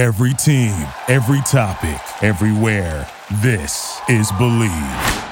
Every team, every topic, everywhere. This is Bleav.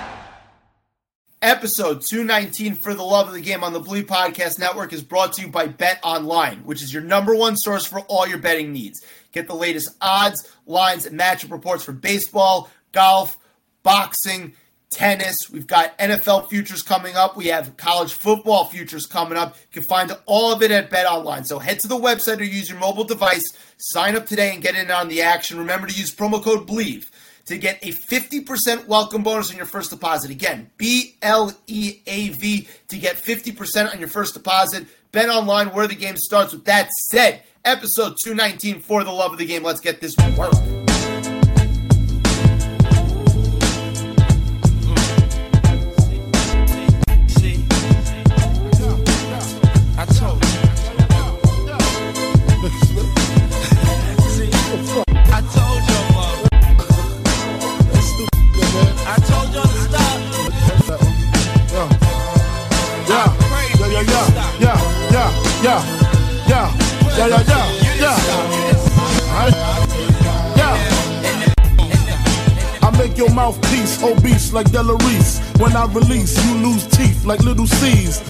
Episode 219 for the love of the game on the Bleav Podcast Network is brought to you by Bet Online, which is your number one source for all your betting needs. Get the latest odds, lines, and matchup reports for baseball, golf, boxing, tennis. We've got NFL futures coming up. We have college football futures coming up. You can find all of it at Bet Online. So head to the website or use your mobile device, sign up today, and get in on the action. Remember to use promo code BLEAV to get a 50% welcome bonus on your first deposit. Again, B L E A V to get 50% on your first deposit. Bet online where the game starts. With that said, episode 219 for the love of the game. Let's get this work. Yeah, yeah, yeah, yeah. Alright. Yeah. I make your mouthpiece obese like Delarice. When I release, you lose teeth like little C's.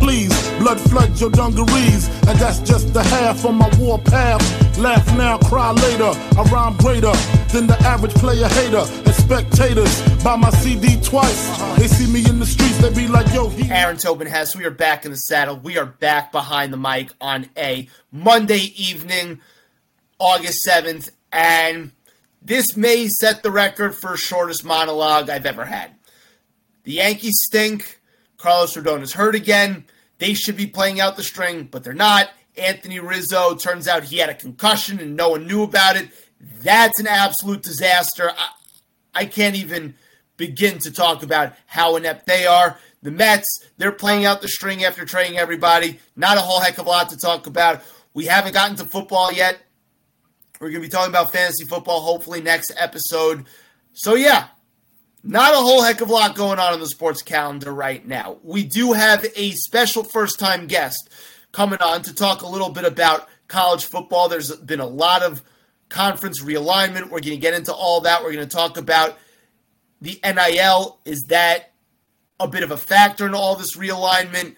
Please, blood flood your dungarees, and that's just the half on my war path. Laugh now, cry later. I rhyme greater than the average player hater. And spectators buy my CD twice. They see me in the streets, they be like, yo, he. Aaron Tobin has. We are back in the saddle. We are back behind the mic on a Monday evening, August 7th. And this may set the record for shortest monologue I've ever had. The Yankees stink. Carlos Rodon is hurt again. They should be playing out the string, but they're not. Anthony Rizzo, turns out he had a concussion and no one knew about it. That's an absolute disaster. I, I can't even begin to talk about how inept they are. The Mets, they're playing out the string after trading everybody. Not a whole heck of a lot to talk about. We haven't gotten to football yet. We're going to be talking about fantasy football hopefully next episode. So, yeah, not a whole heck of a lot going on in the sports calendar right now. We do have a special first time guest coming on to talk a little bit about college football. There's been a lot of conference realignment. We're going to get into all that. We're going to talk about the NIL. Is that a bit of a factor in all this realignment?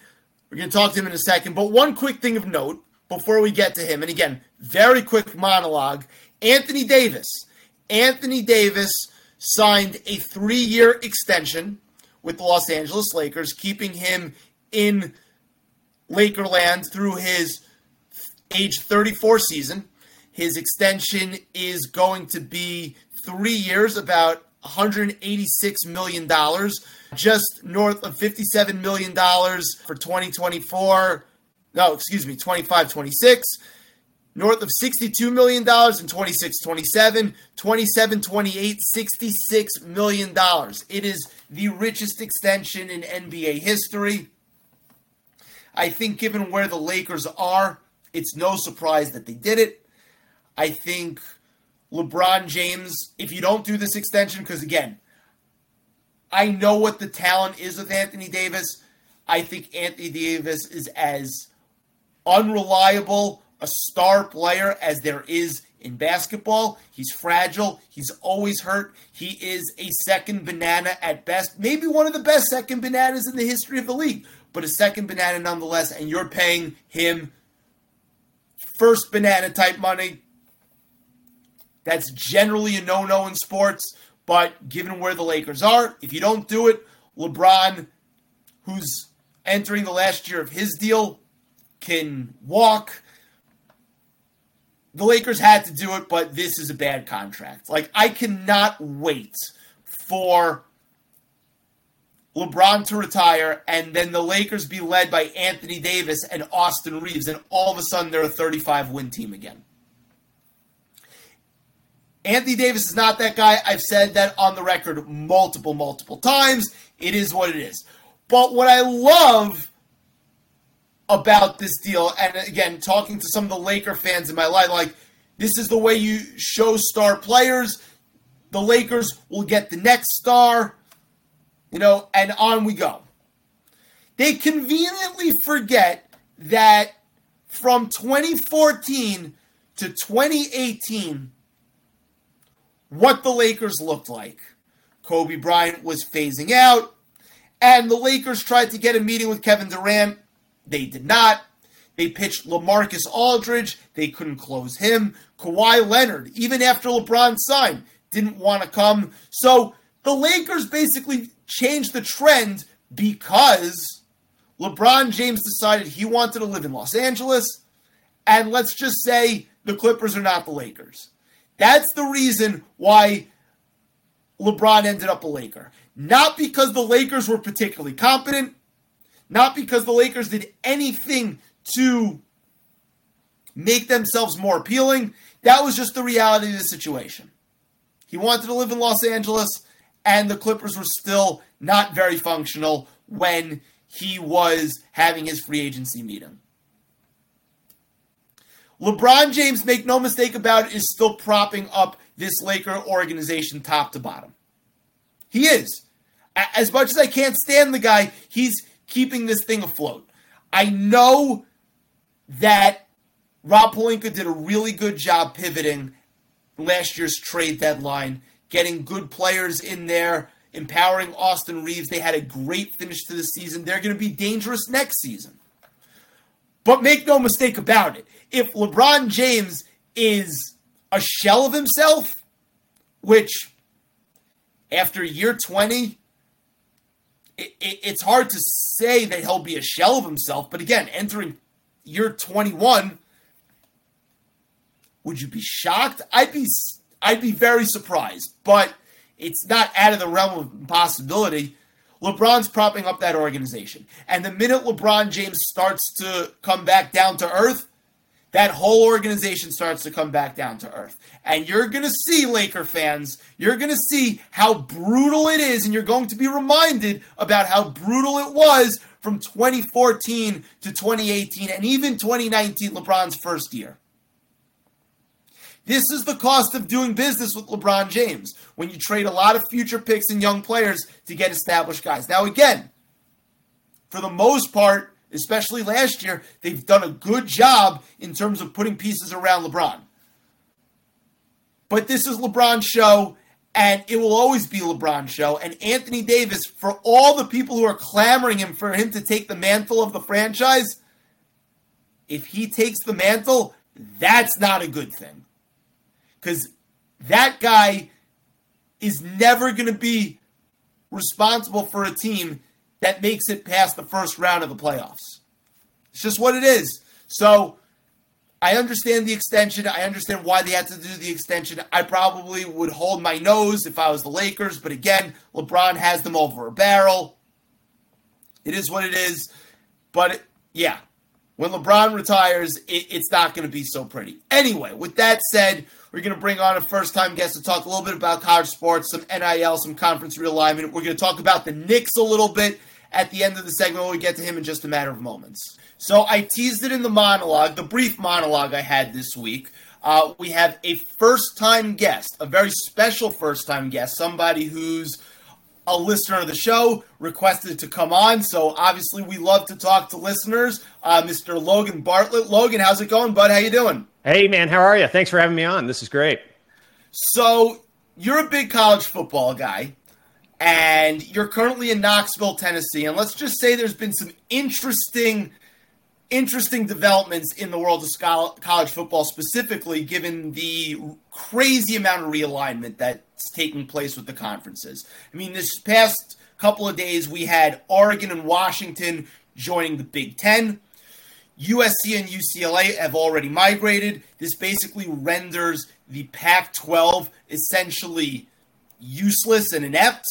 We're going to talk to him in a second. But one quick thing of note before we get to him, and again, very quick monologue Anthony Davis. Anthony Davis signed a three year extension with the Los Angeles Lakers, keeping him in Lakerland through his age 34 season. His extension is going to be three years, about $186 million, just north of $57 million for 2024. No, excuse me, 25 26 north of $62 million in 26 27, 27 28, $66 million. It is the richest extension in NBA history. I think, given where the Lakers are, it's no surprise that they did it. I think LeBron James, if you don't do this extension, because again, I know what the talent is with Anthony Davis. I think Anthony Davis is as unreliable a star player as there is in basketball. He's fragile. He's always hurt. He is a second banana at best, maybe one of the best second bananas in the history of the league, but a second banana nonetheless. And you're paying him first banana type money. That's generally a no no in sports, but given where the Lakers are, if you don't do it, LeBron, who's entering the last year of his deal, can walk the Lakers had to do it, but this is a bad contract. Like, I cannot wait for LeBron to retire and then the Lakers be led by Anthony Davis and Austin Reaves, and all of a sudden they're a 35 win team again. Anthony Davis is not that guy. I've said that on the record multiple, multiple times. It is what it is. But what I love about this deal, and again, talking to some of the Laker fans in my life, like this is the way you show star players. The Lakers will get the next star, you know, and on we go. They conveniently forget that from 2014 to to 2018 what the Lakers looked like. Kobe Bryant was phasing out, and the Lakers tried to get a meeting with Kevin Durant. They did not. They pitched LaMarcus Aldridge. They couldn't close him. Kawhi Leonard, even after LeBron signed, didn't want to come. So the Lakers basically changed the trend because LeBron James decided he wanted to live in Los Angeles. And let's just say the Clippers are not the Lakers. That's the reason why LeBron ended up a Laker. Not because the Lakers were particularly competent, not because the Lakers did anything to make themselves more appealing. That was just the reality of the situation. He wanted to live in Los Angeles, and the Clippers were still not very functional when he was having his free agency meeting. LeBron James, make no mistake about it, is still propping up this Laker organization top to bottom. He is. As much as I can't stand the guy, he's keeping this thing afloat. I know that Rob Pelinka did a really good job pivoting last year's trade deadline, getting good players in there, empowering Austin Reaves. They had a great finish to the season. They're going to be dangerous next season. But make no mistake about it, if LeBron James is a shell of himself, which after year 20, it, it, it's hard to say that he'll be a shell of himself. But again, entering year 21, would you be shocked? I'd be I'd be very surprised, but it's not out of the realm of possibility. LeBron's propping up that organization. And the minute LeBron James starts to come back down to earth, that whole organization starts to come back down to earth. And you're going to see, Laker fans, you're going to see how brutal it is, and you're going to be reminded about how brutal it was from 2014 to 2018 and even 2019, LeBron's first year. This is the cost of doing business with LeBron James when you trade a lot of future picks and young players to get established guys. Now, again, for the most part, especially last year, they've done a good job in terms of putting pieces around LeBron. But this is LeBron's show, and it will always be LeBron's show. And Anthony Davis, for all the people who are clamoring him for him to take the mantle of the franchise, if he takes the mantle, that's not a good thing because that guy is never going to be responsible for a team that makes it past the first round of the playoffs. It's just what it is. So I understand the extension. I understand why they had to do the extension. I probably would hold my nose if I was the Lakers, but again, LeBron has them over a barrel. It is what it is. But yeah, when LeBron retires, it, it's not going to be so pretty. Anyway, with that said, we're going to bring on a first time guest to talk a little bit about college sports, some NIL, some conference realignment. We're going to talk about the Knicks a little bit at the end of the segment when we get to him in just a matter of moments. So I teased it in the monologue, the brief monologue I had this week. Uh, we have a first time guest, a very special first time guest, somebody who's a listener of the show requested to come on. So obviously we love to talk to listeners. Uh, Mr. Logan Bartlett. Logan, how's it going, bud? How you doing? Hey, man, how are you? Thanks for having me on. This is great. So, you're a big college football guy, and you're currently in Knoxville, Tennessee. And let's just say there's been some interesting, interesting developments in the world of college football, specifically given the crazy amount of realignment that's taking place with the conferences. I mean, this past couple of days, we had Oregon and Washington joining the Big Ten. USC and UCLA have already migrated. This basically renders the Pac 12 essentially useless and inept.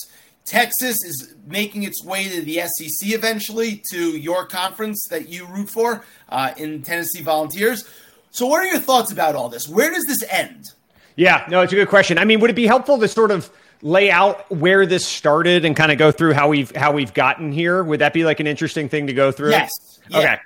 Texas is making its way to the SEC eventually, to your conference that you root for uh, in Tennessee Volunteers. So, what are your thoughts about all this? Where does this end? Yeah, no, it's a good question. I mean, would it be helpful to sort of lay out where this started and kind of go through how we've how we've gotten here? Would that be like an interesting thing to go through? Yes. Yeah. Okay.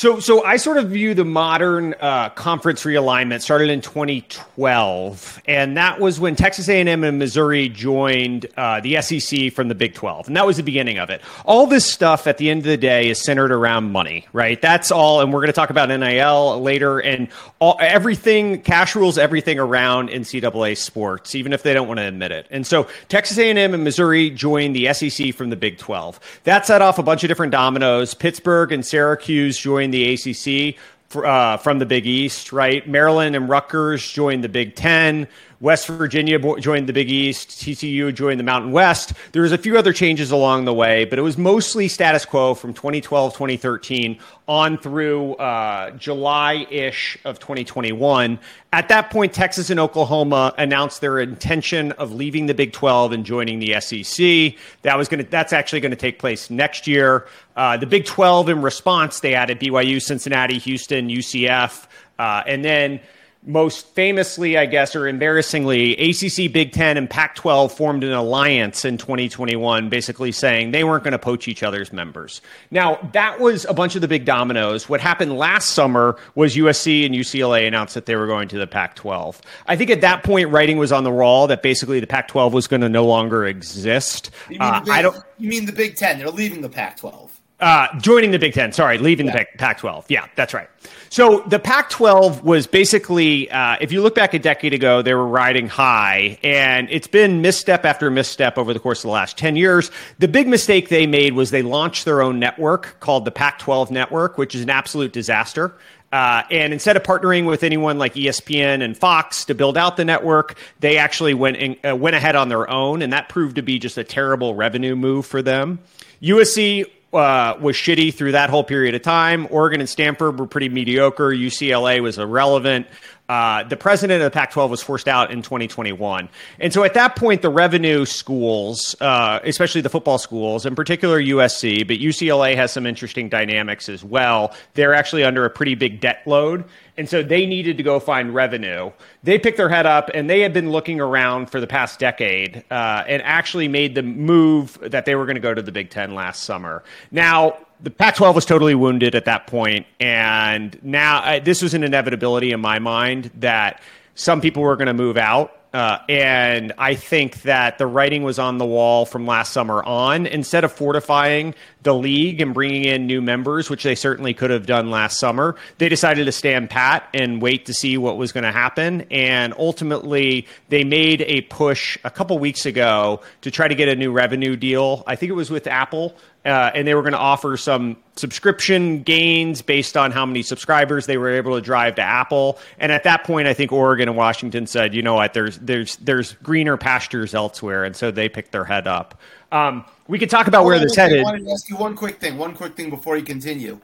So, so I sort of view the modern uh, conference realignment started in 2012, and that was when Texas A&M and Missouri joined uh, the SEC from the Big 12, and that was the beginning of it. All this stuff at the end of the day is centered around money, right? That's all, and we're going to talk about NIL later, and all, everything cash rules everything around NCAA sports, even if they don't want to admit it. And so Texas A&M and Missouri joined the SEC from the Big 12. That set off a bunch of different dominoes. Pittsburgh and Syracuse joined the ACC uh, from the Big East, right? Maryland and Rutgers joined the Big Ten. West Virginia joined the Big East. TCU joined the Mountain West. There was a few other changes along the way, but it was mostly status quo from 2012, 2013 on through uh, July ish of 2021. At that point, Texas and Oklahoma announced their intention of leaving the Big 12 and joining the SEC. That was going to that's actually going to take place next year. Uh, the Big 12, in response, they added BYU, Cincinnati, Houston, UCF, uh, and then most famously, I guess, or embarrassingly, ACC, Big Ten, and Pac 12 formed an alliance in 2021, basically saying they weren't going to poach each other's members. Now, that was a bunch of the big dominoes. What happened last summer was USC and UCLA announced that they were going to the Pac 12. I think at that point, writing was on the wall that basically the Pac 12 was going to no longer exist. Uh, big, I don't. You mean the Big Ten? They're leaving the Pac 12. Uh, joining the Big Ten. Sorry, leaving yeah. the Pac 12. Yeah, that's right. So the Pac 12 was basically, uh, if you look back a decade ago, they were riding high, and it's been misstep after misstep over the course of the last 10 years. The big mistake they made was they launched their own network called the Pac 12 Network, which is an absolute disaster. Uh, and instead of partnering with anyone like ESPN and Fox to build out the network, they actually went in, uh, went ahead on their own, and that proved to be just a terrible revenue move for them. USC uh, was shitty through that whole period of time. Oregon and Stanford were pretty mediocre. UCLA was irrelevant. Uh, the president of the Pac 12 was forced out in 2021. And so at that point, the revenue schools, uh, especially the football schools, in particular USC, but UCLA has some interesting dynamics as well. They're actually under a pretty big debt load. And so they needed to go find revenue. They picked their head up and they had been looking around for the past decade uh, and actually made the move that they were going to go to the Big Ten last summer. Now, the Pac-12 was totally wounded at that point, and now uh, this was an inevitability in my mind that some people were going to move out. Uh, and I think that the writing was on the wall from last summer on. Instead of fortifying the league and bringing in new members, which they certainly could have done last summer, they decided to stand pat and wait to see what was going to happen. And ultimately, they made a push a couple weeks ago to try to get a new revenue deal. I think it was with Apple uh, and they were going to offer some subscription gains based on how many subscribers they were able to drive to Apple. And at that point, I think Oregon and Washington said, you know what, there's there's there's greener pastures elsewhere, and so they picked their head up. Um, we could talk about where this headed. I wanted to ask you one quick thing. One quick thing before you continue.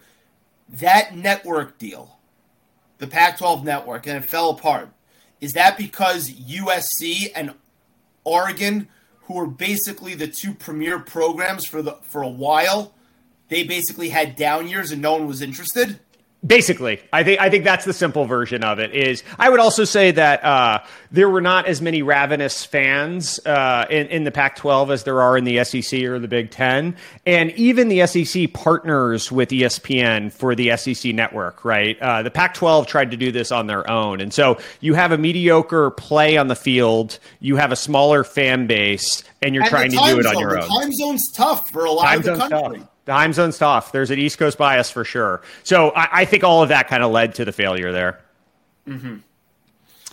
That network deal, the Pac-12 network, and it fell apart. Is that because USC and Oregon who were basically the two premier programs for the for a while, they basically had down years and no one was interested. Basically, I think I think that's the simple version of it. Is I would also say that uh, there were not as many ravenous fans uh, in, in the Pac-12 as there are in the SEC or the Big Ten, and even the SEC partners with ESPN for the SEC network. Right, uh, the Pac-12 tried to do this on their own, and so you have a mediocre play on the field, you have a smaller fan base, and you're and trying to do it on your own. Time zone's tough for a lot time of the country. Tough. The time zone's tough. There's an East Coast bias for sure. So I, I think all of that kind of led to the failure there. Mm-hmm.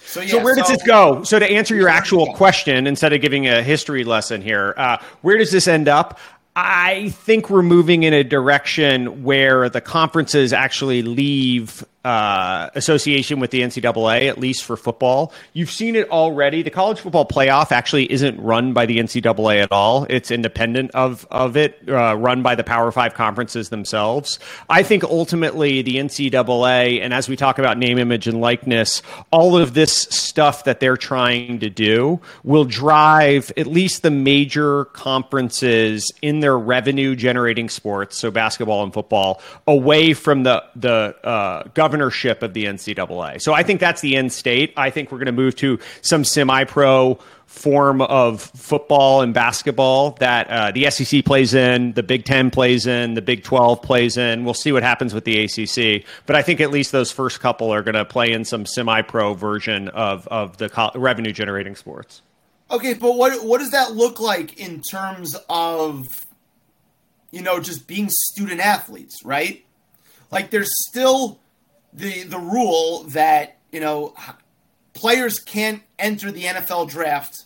So, yeah, so, where does this go? So to answer your actual question, instead of giving a history lesson here, uh, where does this end up? I think we're moving in a direction where the conferences actually leave uh, association with the NCAA, at least for football. You've seen it already. The college football playoff actually isn't run by the NCAA at all. It's independent of of it, uh, run by the Power Five conferences themselves. I think ultimately the NCAA, and as we talk about name, image, and likeness, all of this stuff that they're trying to do will drive at least the major conferences in their revenue generating sports, so basketball and football, away from the the uh, government governorship of the NCAA. So I think that's the end state. I think we're going to move to some semi-pro form of football and basketball that uh, the SEC plays in, the Big Ten plays in, the Big 12 plays in. We'll see what happens with the ACC. But I think at least those first couple are going to play in some semi pro version of, of the co- revenue generating sports. Okay, but what what does that look like in terms of you know just being student athletes, right? Like there's still the the rule that, you know, players can't enter the NFL draft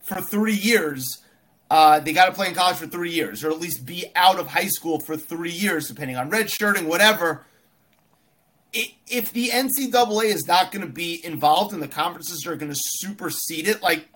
for 3 years. Uh, they got to play in college for three years, or at least be out of high school for three years, depending on redshirting, whatever. If the NCAA is not going to be involved and the conferences are going to supersede it, like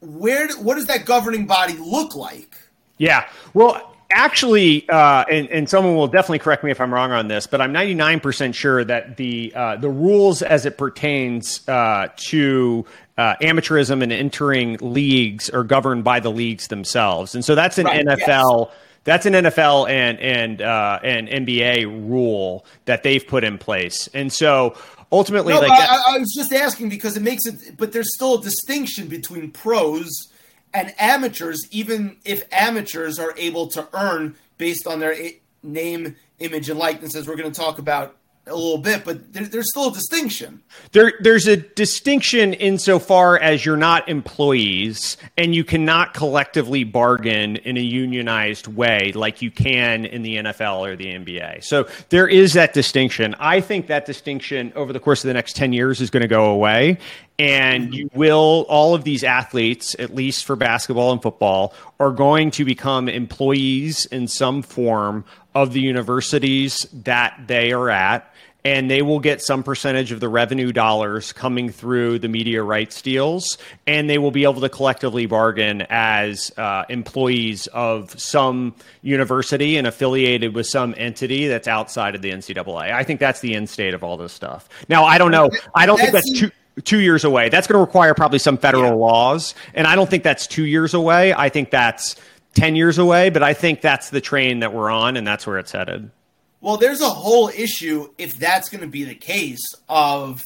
where what does that governing body look like? Yeah. Well, actually, uh, and, and someone will definitely correct me if I'm wrong on this, but I'm 99% sure that the uh, the rules as it pertains uh, to uh, amateurism and entering leagues are governed by the leagues themselves, and so that's an right, NFL. Yes. That's an NFL and and uh, and NBA rule that they've put in place, and so ultimately, no, like I, I was just asking because it makes it, but there's still a distinction between pros and amateurs, even if amateurs are able to earn based on their name, image, and likeness, as we're going to talk about a little bit, but there, there's still a distinction. There, there's a distinction insofar as you're not employees and you cannot collectively bargain in a unionized way like you can in the NFL or the NBA. So there is that distinction. I think that distinction over the course of the next 10 years is going to go away. And you will, all of these athletes, at least for basketball and football, are going to become employees in some form of the universities that they are at and they will get some percentage of the revenue dollars coming through the media rights deals, and they will be able to collectively bargain as uh, employees of some university and affiliated with some entity that's outside of the NCAA. I think that's the end state of all this stuff. Now, I don't know. I don't think that's too two years away. That's going to require probably some federal yeah. laws, and I don't think that's two years away. I think that's ten years away. But I think that's the train that we're on, and that's where it's headed. Well, there's a whole issue if that's going to be the case of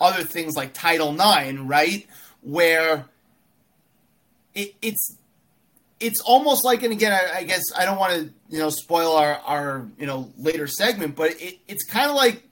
other things like Title IX, right? Where it, it's it's almost like, and again, I, I guess I don't want to you know spoil our our you know later segment, but it, it's kind of like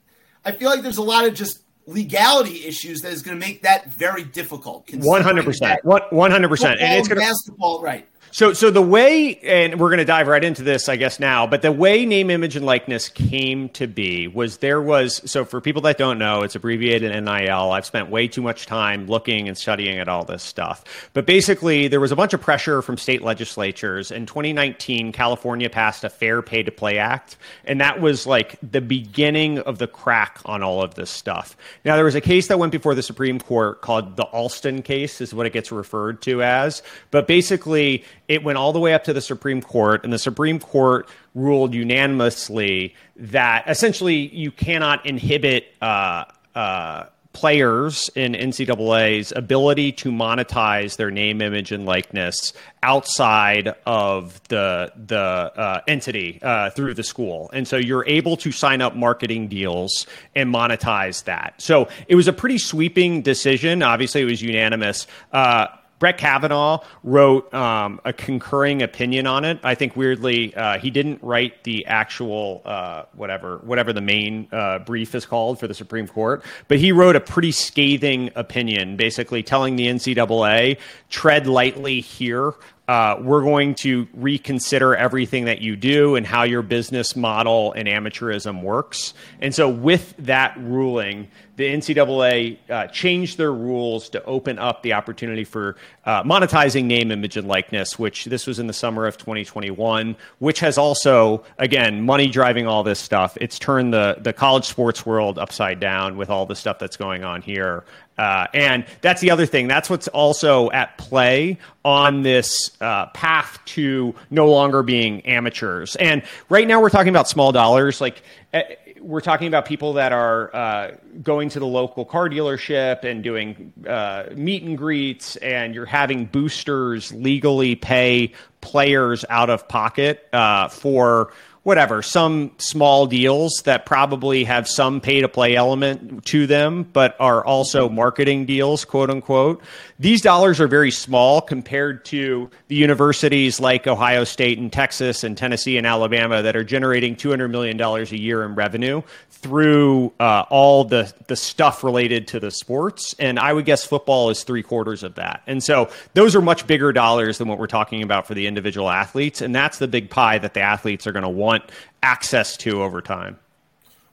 I feel like there's a lot of just legality issues that is going to make that very difficult. One hundred percent, one hundred percent, and it's going to basketball, right? So, so the way, and we're going to dive right into this, I guess now, but the way name, image, and likeness came to be was there was, so for people that don't know, it's abbreviated NIL. I've spent way too much time looking and studying at all this stuff. But basically, there was a bunch of pressure from state legislatures. In 2019, California passed a Fair Pay to Play Act, and that was like the beginning of the crack on all of this stuff. Now, there was a case that went before the Supreme Court called the Alston case, is what it gets referred to as. But basically, it went all the way up to the Supreme Court, and the Supreme Court ruled unanimously that essentially you cannot inhibit uh, uh, players in NCAA's ability to monetize their name, image, and likeness outside of the the uh, entity uh, through the school, and so you're able to sign up marketing deals and monetize that. So it was a pretty sweeping decision. Obviously, it was unanimous. Uh, Brett Kavanaugh wrote um, a concurring opinion on it. I think weirdly uh, he didn't write the actual uh, whatever whatever the main uh, brief is called for the Supreme Court, but he wrote a pretty scathing opinion, basically telling the NCAA tread lightly here. Uh, we're going to reconsider everything that you do and how your business model and amateurism works. And so, with that ruling, the NCAA uh, changed their rules to open up the opportunity for uh, monetizing name, image, and likeness, which this was in the summer of 2021, which has also, again, money driving all this stuff. It's turned the, the college sports world upside down with all the stuff that's going on here. Uh, and that's the other thing. That's what's also at play on this uh, path to no longer being amateurs. And right now, we're talking about small dollars. Like, eh, we're talking about people that are uh, going to the local car dealership and doing uh, meet and greets, and you're having boosters legally pay players out of pocket uh, for whatever, some small deals that probably have some pay to play element to them, but are also marketing deals, quote unquote. These dollars are very small compared to the universities like Ohio State and Texas and Tennessee and Alabama that are generating $200 million a year in revenue through uh, all the, the stuff related to the sports. And I would guess football is three quarters of that. And so those are much bigger dollars than what we're talking about for the individual athletes. And that's the big pie that the athletes are going to want access to over time.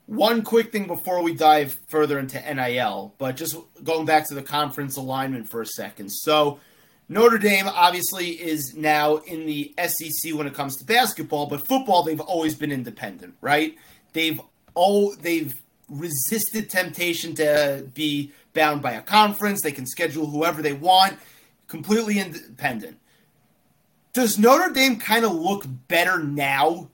One quick thing before we dive further into NIL, but just going back to the conference alignment for a second. So, Notre Dame obviously is now in the SEC when it comes to basketball, but football they've always been independent, right? They've oh they've resisted temptation to be bound by a conference. They can schedule whoever they want, completely independent. Does Notre Dame kind of look better now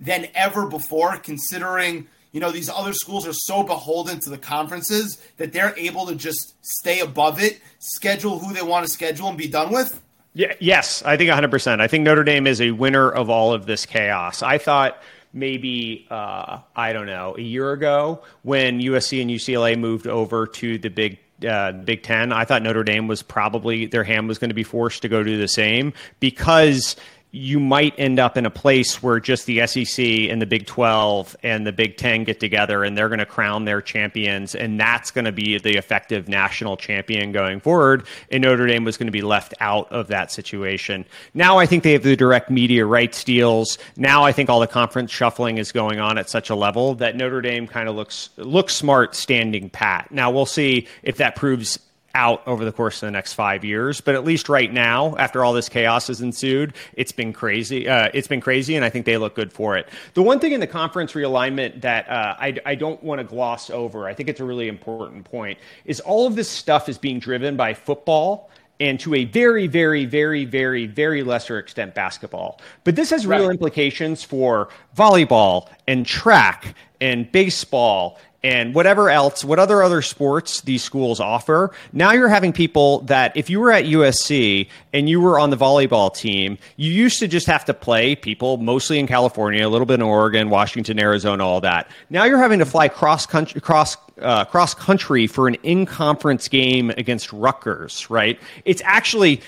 than ever before, considering you know these other schools are so beholden to the conferences that they're able to just stay above it, schedule who they want to schedule, and be done with? Yeah, yes, I think 100%. I think Notre Dame is a winner of all of this chaos. I thought maybe uh, I don't know a year ago when USC and UCLA moved over to the Big uh, Big Ten. I thought Notre Dame was probably their hand was going to be forced to go do the same because you might end up in a place where just the SEC and the Big 12 and the Big 10 get together and they're going to crown their champions. And that's going to be the effective national champion going forward. And Notre Dame was going to be left out of that situation. Now I think they have the direct media rights deals. Now I think all the conference shuffling is going on at such a level that Notre Dame kind of looks, looks smart standing pat. Now we'll see if that proves out over the course of the next five years. But at least right now, after all this chaos has ensued, it's been crazy. Uh, it's been crazy, and I think they look good for it. The one thing in the conference realignment that uh, I, I don't want to gloss over, I think it's a really important point, is all of this stuff is being driven by football and to a very, very, very, very, very lesser extent, basketball. But this has real right. implications for volleyball and track and baseball and whatever else, what other other sports these schools offer. Now you're having people that if you were at USC and you were on the volleyball team, you used to just have to play people mostly in California, a little bit in Oregon, Washington, Arizona, all that. Now you're having to fly cross country, cross uh, cross country for an in conference game against Rutgers, right? It's actually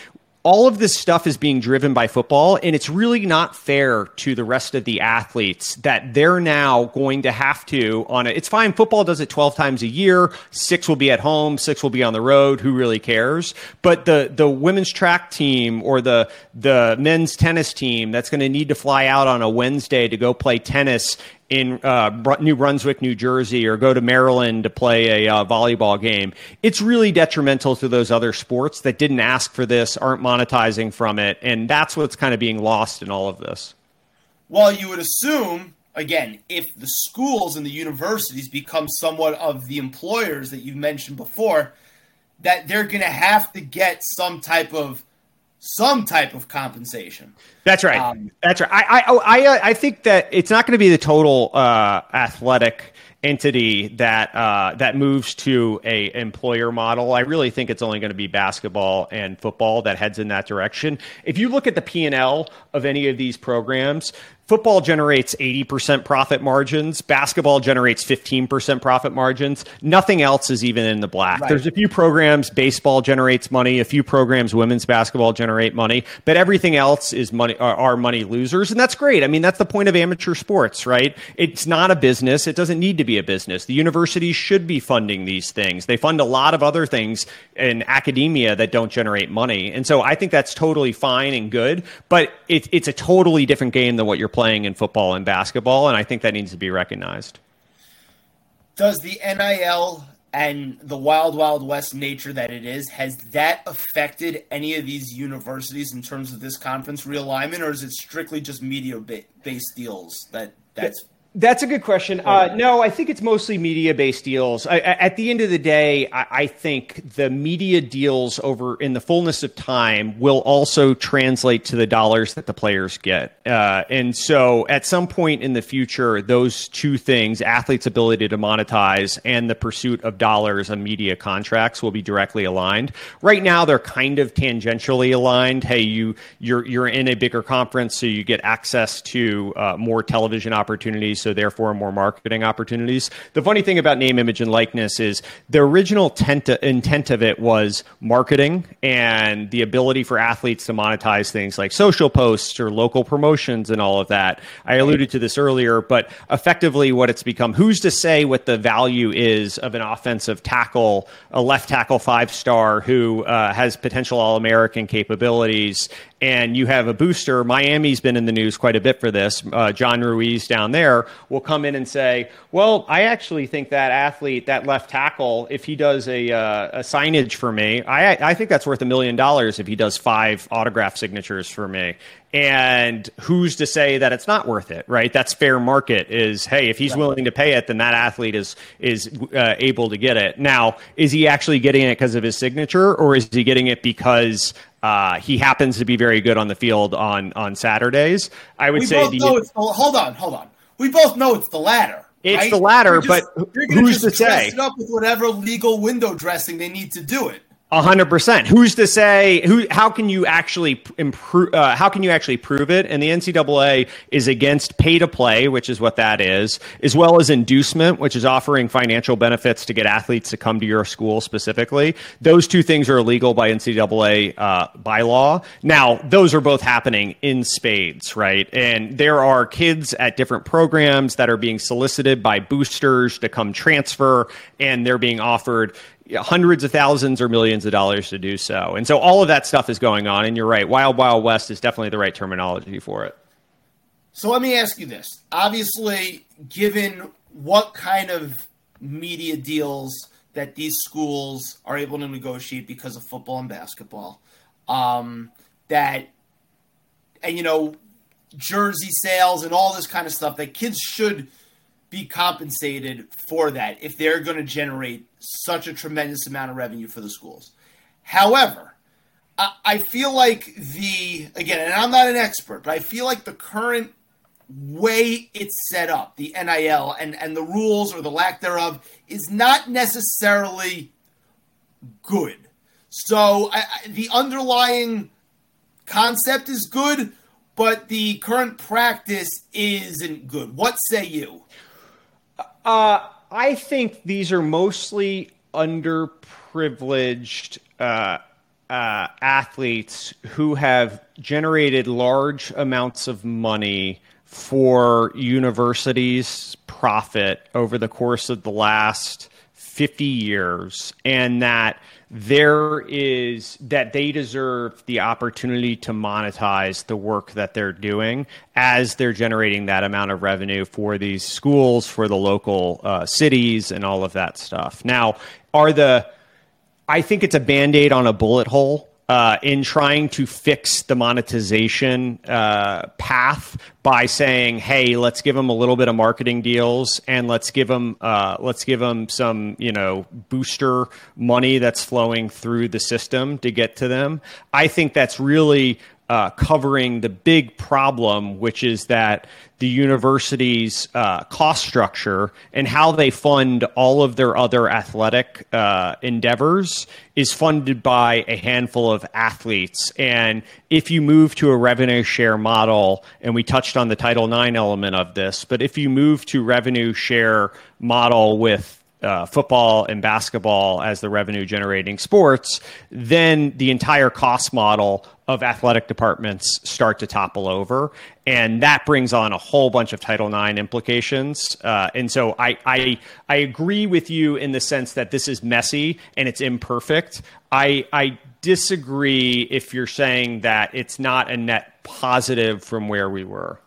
all of this stuff is being driven by football, and it's really not fair to the rest of the athletes that they're now going to have to on it. It's fine. Football does it 12 times a year. Six will be at home. Six will be on the road. Who really cares? But the, the women's track team or the, the men's tennis team that's going to need to fly out on a Wednesday to go play tennis in uh, New Brunswick, New Jersey, or go to Maryland to play a uh, volleyball game. It's really detrimental to those other sports that didn't ask for this, aren't monetizing from it, and that's what's kind of being lost in all of this. Well, you would assume, again, if the schools and the universities become somewhat of the employers that you mentioned before, that they're going to have to get some type of some type of compensation. That's right. Um, That's right. I, I I I think that it's not going to be the total uh, athletic entity that uh, that moves to a employer model. I really think it's only going to be basketball and football that heads in that direction. If you look at the P and L of any of these programs, Football generates 80% profit margins. Basketball generates 15% profit margins. Nothing else is even in the black. Right. There's a few programs, baseball generates money. A few programs, women's basketball generate money, but everything else is money, are, are money losers. And that's great. I mean, that's the point of amateur sports, right? It's not a business. It doesn't need to be a business. The universities should be funding these things. They fund a lot of other things in academia that don't generate money. And so I think that's totally fine and good, but it, it's a totally different game than what you're playing in football and basketball, and I think that needs to be recognized. Does the NIL and the wild, wild west nature that it is, has that affected any of these universities in terms of this conference realignment, or is it strictly just media based deals that that's That's a good question. Uh, no, I think it's mostly media based deals. I, at the end of the day, I, I, think the media deals over in the fullness of time will also translate to the dollars that the players get. Uh, and so at some point in the future, those two things, athletes' ability to monetize and the pursuit of dollars on media contracts, will be directly aligned. Right now, they're kind of tangentially aligned. Hey, you you're you're in a bigger conference, so you get access to uh, more television opportunities so therefore more marketing opportunities. The funny thing about name, image, and likeness is the original tent- intent of it was marketing and the ability for athletes to monetize things like social posts or local promotions and all of that. I alluded to this earlier, but effectively what it's become, who's to say what the value is of an offensive tackle, a left tackle five star who uh, has potential All American capabilities and you have a booster. Miami's been in the news quite a bit for this. Uh, John Ruiz down there will come in and say, "Well, I actually think that athlete, that left tackle, if he does a, uh, a signage for me, I, I think that's worth a million dollars if he does five autograph signatures for me." And who's to say that it's not worth it, right? That's fair market. Is hey, if he's willing to pay it, then that athlete is is uh, able to get it. Now, is he actually getting it because of his signature, or is he getting it because uh, he happens to be very good on the field on on Saturdays. I would we say the, the, hold on, hold on. We both know it's the latter. It's right? the latter, just, but who's to say? It up with whatever legal window dressing they need to do it hundred percent. Who's to say who? How can you actually improve? Uh, how can you actually prove it? And the NCAA is against pay to play, which is what that is, as well as inducement, which is offering financial benefits to get athletes to come to your school specifically. Those two things are illegal by NCAA uh, by law. Now, those are both happening in spades, right? And there are kids at different programs that are being solicited by boosters to come transfer, and they're being offered hundreds of thousands or millions of dollars to do so. And so all of that stuff is going on. And you're right, Wild Wild West is definitely the right terminology for it. So let me ask you this. Obviously, given what kind of media deals that these schools are able to negotiate because of football and basketball, um, that, and you know, jersey sales and all this kind of stuff, that kids should – be compensated for that if they're going to generate such a tremendous amount of revenue for the schools. However, I, I feel like the, again, and I'm not an expert, but I feel like the current way it's set up, the NIL and, and the rules or the lack thereof, is not necessarily good. So I, I, the underlying concept is good, but the current practice isn't good. What say you? Uh, I think these are mostly underprivileged uh, uh, athletes who have generated large amounts of money for universities' profit over the course of the last 50 years, and that there is that they deserve the opportunity to monetize the work that they're doing as they're generating that amount of revenue for these schools, for the local uh, cities, and all of that stuff. Now, are the I think it's a band aid on a bullet hole uh, in trying to fix the monetization uh, path by saying, "Hey, let's give them a little bit of marketing deals, and let's give them uh, let's give them some you know booster money that's flowing through the system to get to them." I think that's really uh, covering the big problem, which is that the university's uh, cost structure and how they fund all of their other athletic uh, endeavors is funded by a handful of athletes. And if you move to a revenue share model, and we touched on the Title IX element of this, but if you move to revenue share model with uh, football and basketball as the revenue generating sports, then the entire cost model of athletic departments start to topple over. And that brings on a whole bunch of Title IX implications. Uh, and so I, I, I agree with you in the sense that this is messy and it's imperfect. I, I disagree if you're saying that it's not a net positive from where we were.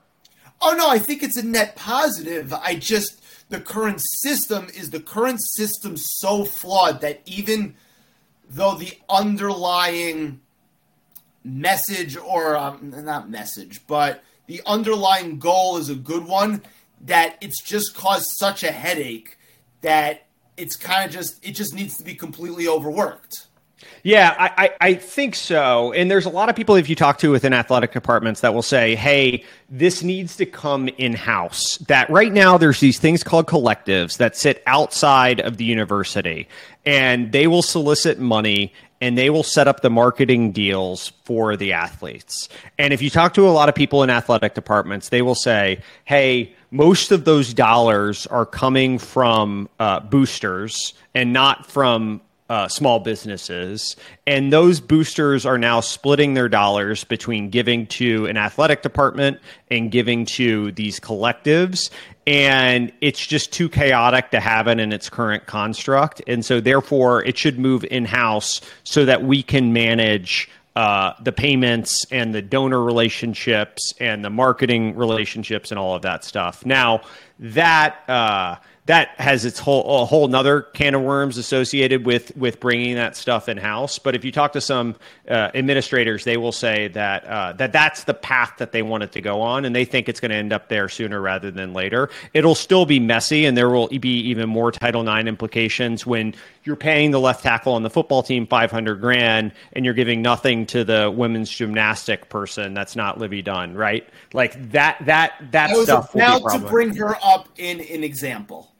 Oh, no, I think it's a net positive. I just the current system is the current system so flawed that even though the underlying message or um, not message but the underlying goal is a good one that it's just caused such a headache that it's kind of just it just needs to be completely overworked. Yeah, I, I, think so. And there's a lot of people, if you talk to within athletic departments, that will say, hey, this needs to come in house. That right now, there's these things called collectives that sit outside of the university, and they will solicit money and they will set up the marketing deals for the athletes. And if you talk to a lot of people in athletic departments, they will say, hey, most of those dollars are coming from uh, boosters and not from uh, small businesses. And those boosters are now splitting their dollars between giving to an athletic department and giving to these collectives. And it's just too chaotic to have it in its current construct. And so, therefore, it should move in house so that we can manage uh, the payments and the donor relationships and the marketing relationships and all of that stuff. Now, that. Uh, that has its whole a whole another can of worms associated with with bringing that stuff in house. But if you talk to some uh, administrators, they will say that uh, that that's the path that they want it to go on, and they think it's going to end up there sooner rather than later. It'll still be messy, and there will be even more Title IX implications when you're paying the left tackle on the football team 500 grand, and you're giving nothing to the women's gymnastic person that's not Livvy Dunne, right? Like that that that was stuff. about to bring her up in an example.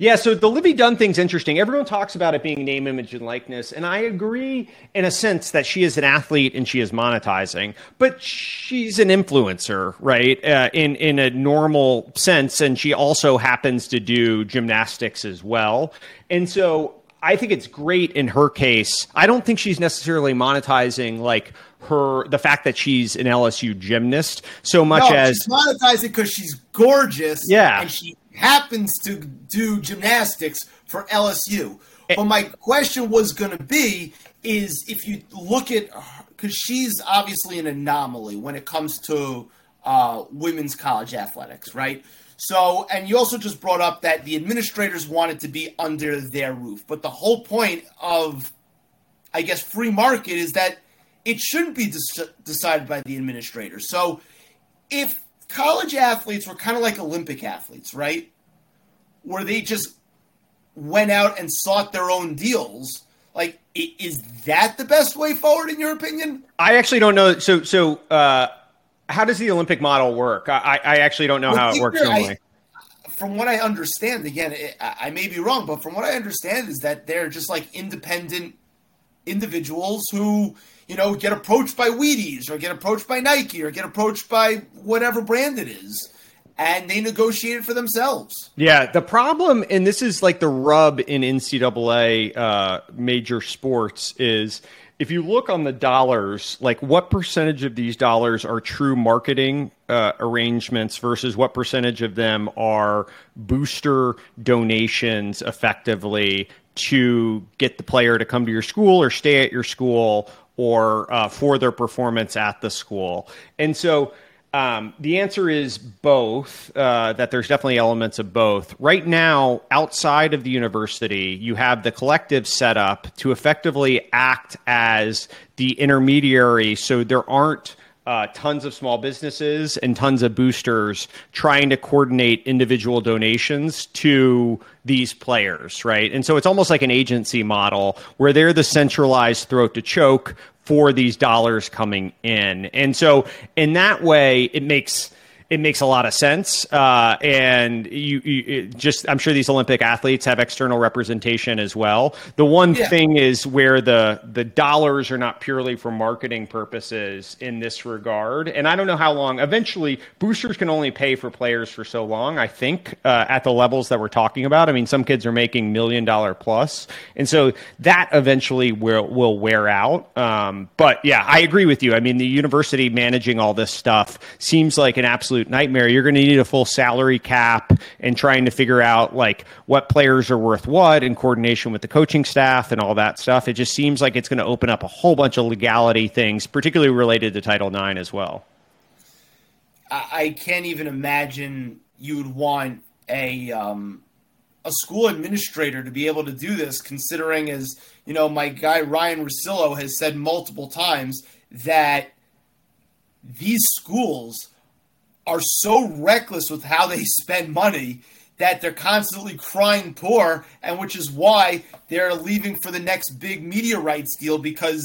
Yeah, so the Livvy Dunne thing's interesting. Everyone talks about it being name, image, and likeness, and I agree in a sense that she is an athlete and she is monetizing, but she's an influencer, right? Uh, in in a normal sense, and she also happens to do gymnastics as well, and so I think it's great in her case. I don't think she's necessarily monetizing like her the fact that she's an LSU gymnast so much no, as she's monetizing because she's gorgeous. Yeah, and she happens to do gymnastics for LSU. Eh. But my question was going to be is if you look at because she's obviously an anomaly when it comes to uh, women's college athletics, right? So, and you also just brought up that the administrators wanted to be under their roof, but the whole point of, I guess, free market is that it shouldn't be decided by the administrators. So, if college athletes were kind of like Olympic athletes, right? Where they just went out and sought their own deals. Like, is that the best way forward, in your opinion? I actually don't know. So, so uh, how does the Olympic model work? I, I actually don't know well, how it works. I, from what I understand, again, it, I may be wrong, but from what I understand is that they're just like independent individuals who you know, get approached by Wheaties or get approached by Nike or get approached by whatever brand it is. And they negotiate it for themselves. Yeah, the problem, and this is like the rub in NCAA uh, major sports, is if you look on the dollars, like what percentage of these dollars are true marketing uh, arrangements versus what percentage of them are booster donations effectively to get the player to come to your school or stay at your school or uh, for their performance at the school. And so um, the answer is both, uh, that there's definitely elements of both. Right now, outside of the university, you have the collective set up to effectively act as the intermediary so there aren't uh, tons of small businesses and tons of boosters trying to coordinate individual donations to these players, right? And so it's almost like an agency model where they're the centralized throat to choke for these dollars coming in. And so in that way, it makes it makes a lot of sense. Uh, and you, you just, I'm sure these Olympic athletes have external representation as well. The one yeah. thing is where the the dollars are not purely for marketing purposes in this regard. And I don't know how long. Eventually, boosters can only pay for players for so long. I think uh, at the levels that we're talking about. I mean, some kids are making million dollar plus, and so that eventually will will wear out. Um, but yeah, I agree with you. I mean, the university managing all this stuff seems like an absolute absolute nightmare. You're going to need a full salary cap and trying to figure out like what players are worth what in coordination with the coaching staff and all that stuff. It just seems like it's going to open up a whole bunch of legality things, particularly related to Title IX as well. I can't even imagine you would want a um, a school administrator to be able to do this, considering as you know, my guy Ryan Russillo has said multiple times that these schools are so reckless with how they spend money that they're constantly crying poor, and which is why they're leaving for the next big media rights deal because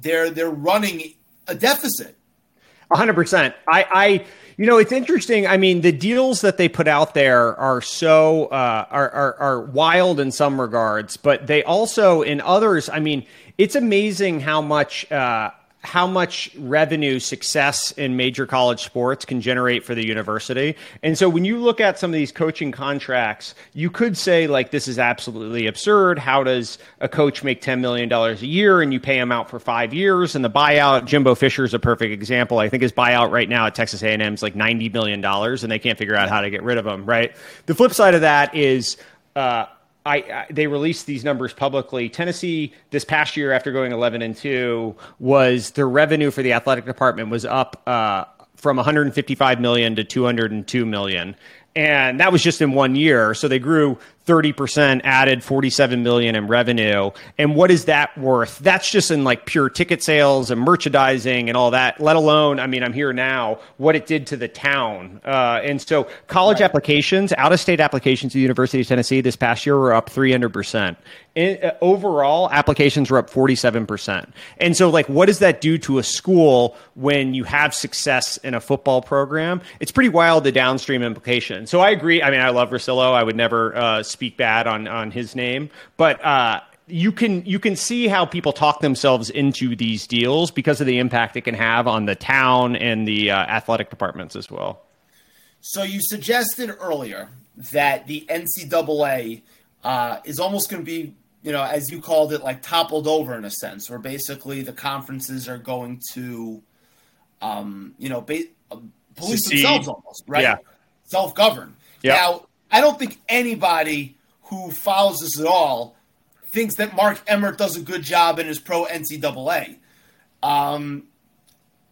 they're they're running a deficit. hundred percent. I, I, you know, it's interesting. I mean, the deals that they put out there are so uh, are, are are wild in some regards, but they also in others. I mean, it's amazing how much. Uh, how much revenue success in major college sports can generate for the university. And so when you look at some of these coaching contracts, you could say like this is absolutely absurd. How does a coach make 10 million dollars a year and you pay him out for 5 years and the buyout Jimbo Fisher is a perfect example. I think his buyout right now at Texas A&M is like 90 million dollars and they can't figure out how to get rid of him, right? The flip side of that is uh, I, I, they released these numbers publicly. Tennessee this past year, after going eleven and two, was their revenue for the athletic department was up uh, from 155 million to 202 million, and that was just in one year. So they grew 30% added 47 million in revenue. And what is that worth? That's just in like pure ticket sales and merchandising and all that let alone i mean i'm here now what it did to the town. Uh, and so college right. applications out of state applications to the university of tennessee this past year were up 300% in, uh, overall applications were up 47% and so like what does that do to a school when you have success in a football program? It's pretty wild the downstream implication so i agree i mean i love Russillo. i would never uh, speak bad on on his name, but uh, you can you can see how people talk themselves into these deals because of the impact it can have on the town and the uh, athletic departments as well. So you suggested earlier that the NCAA uh, is almost going to be, you know, as you called it, like toppled over in a sense, where basically the conferences are going to, um, you know, ba- uh, police Secede. themselves almost, right? Yeah. Self govern. Yeah. Now, I don't think anybody who follows this at all thinks that Mark Emmert does a good job in his pro NCAA. Um,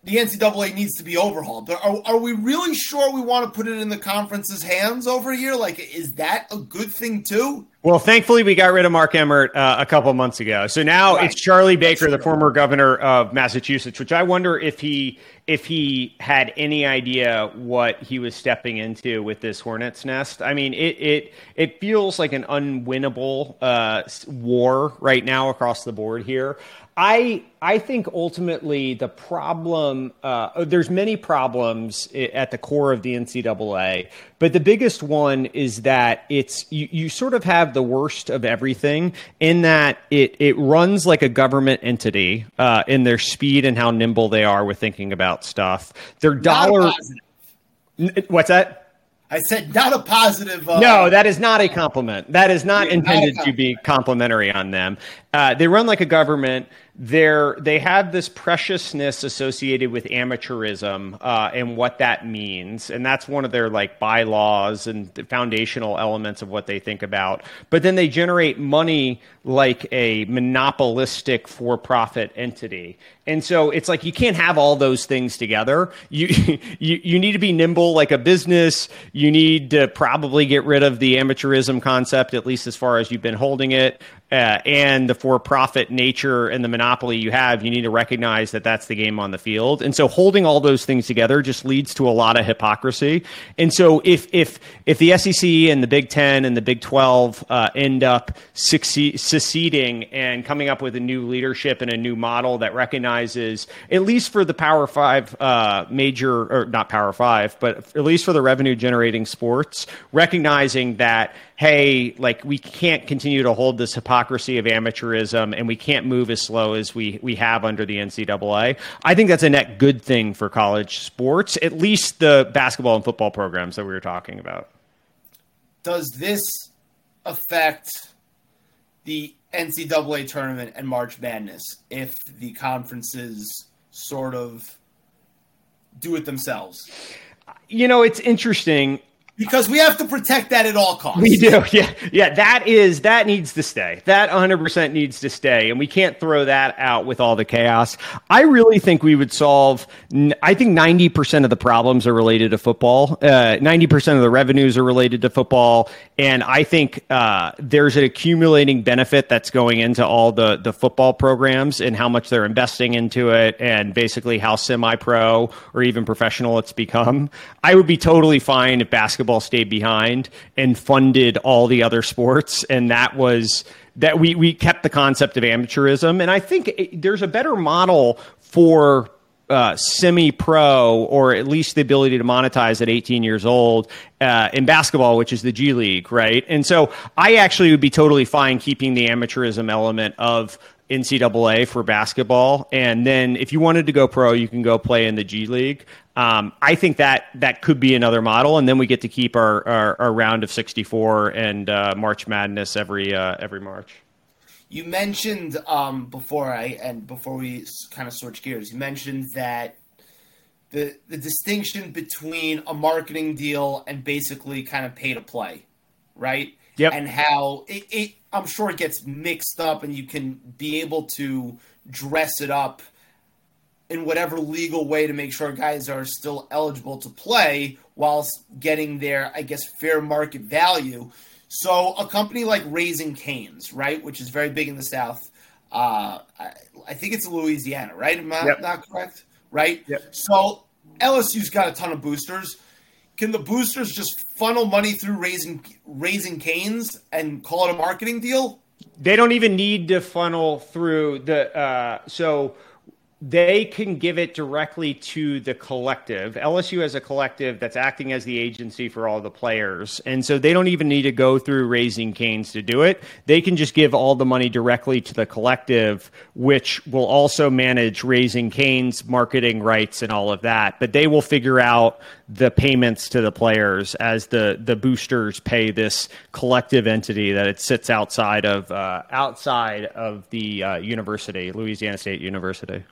the NCAA needs to be overhauled. But are, are we really sure we want to put it in the conference's hands over here? Like, is that a good thing too? Well, thankfully, we got rid of Mark Emmert uh, a couple months ago. So now right. it's Charlie Baker, the former governor of Massachusetts, which I wonder if he if he had any idea what he was stepping into with this hornet's nest. I mean, it it it feels like an unwinnable uh, war right now across the board here. I I think ultimately the problem uh, there's many problems at the core of the NCAA, but the biggest one is that it's you, you sort of have the worst of everything in that it it runs like a government entity uh, in their speed and how nimble they are with thinking about stuff. Their dollar. What's that? I said not a positive. Uh, no, that is not a compliment. That is not intended not to be complimentary on them. Uh, they run like a government. They're they have this preciousness associated with amateurism uh, and what that means, and that's one of their like bylaws and foundational elements of what they think about. But then they generate money like a monopolistic for-profit entity, and so it's like you can't have all those things together. You you you need to be nimble like a business. You need to probably get rid of the amateurism concept, at least as far as you've been holding it uh, and the for-profit nature and the monopoly you have, you need to recognize that that's the game on the field. And so, holding all those things together just leads to a lot of hypocrisy. And so, if if if the SEC and the Big Ten and the Big Twelve uh, end up succeed, seceding and coming up with a new leadership and a new model that recognizes, at least for the Power Five uh, major or not Power Five, but at least for the revenue-generating sports, recognizing that hey, like we can't continue to hold this hypocrisy of amateurism and we can't move as slow as we, we have under the NCAA. I think that's a net good thing for college sports, at least the basketball and football programs that we were talking about. Does this affect the NCAA tournament and March Madness if the conferences sort of do it themselves? You know, it's interesting because we have to protect that at all costs. We do, yeah, yeah. That is that needs to stay. That 100 percent needs to stay, and we can't throw that out with all the chaos. I really think we would solve. I think 90 percent of the problems are related to football. Uh, 90 percent of the revenues are related to football, and I think uh, there's an accumulating benefit that's going into all the the football programs and how much they're investing into it, and basically how semi-pro or even professional it's become. I would be totally fine if basketball stayed behind and funded all the other sports, and that was that we we kept the concept of amateurism. And I think it, there's a better model for uh, semi-pro or at least the ability to monetize at 18 years old uh, in basketball, which is the G League, right? And so I actually would be totally fine keeping the amateurism element of NCAA for basketball, and then if you wanted to go pro, you can go play in the G League. Um, I think that that could be another model, and then we get to keep our our, our round of 64 and uh, March Madness every uh, every March. You mentioned um, before I and before we kind of switch gears, you mentioned that the the distinction between a marketing deal and basically kind of pay to play, right? Yep. And how it, it I'm sure it gets mixed up, and you can be able to dress it up in whatever legal way to make sure guys are still eligible to play whilst getting their, I guess, fair market value. So a company like Raising Cane's, right, which is very big in the South, uh, I, I think it's Louisiana, right? Am I Yep. not correct? Right? Yep. So LSU's got a ton of boosters. Can the boosters just funnel money through raising Raising Cane's and call it a marketing deal? They don't even need to funnel through the uh, so they can give it directly to the collective. LSU has a collective that's acting as the agency for all the players. And so they don't even need to go through Raising Cane's to do it. They can just give all the money directly to the collective, which will also manage Raising Cane's, marketing rights, and all of that. But they will figure out the payments to the players as the, the boosters pay this collective entity that it sits outside of uh, outside of the uh, university, Louisiana State University.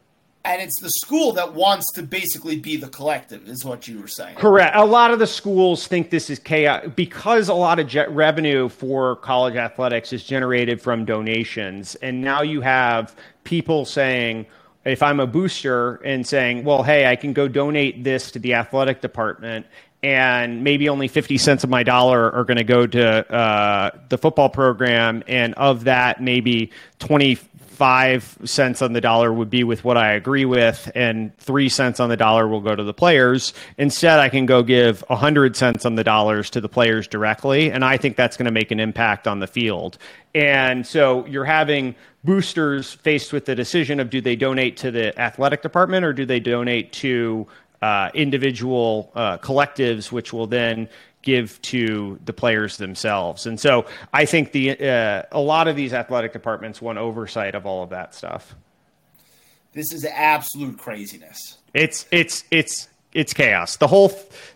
And it's the school that wants to basically be the collective, is what you were saying. Correct. A lot of the schools think this is chaos because a lot of revenue for college athletics is generated from donations. And now you have people saying, if I'm a booster and saying, well, hey, I can go donate this to the athletic department and maybe only 50 cents of my dollar are going to go to uh, the football program. And of that, maybe 25 cents on the dollar would be with what I agree with, and three cents on the dollar will go to the players. Instead, I can go give a 100 cents on the dollars to the players directly. And I think that's going to make an impact on the field. And so you're having boosters faced with the decision of do they donate to the athletic department or do they donate to uh, individual uh, collectives, which will then give to the players themselves. And so I think the uh, a lot of these athletic departments want oversight of all of that stuff. This is absolute craziness. It's it's it's it's chaos. The whole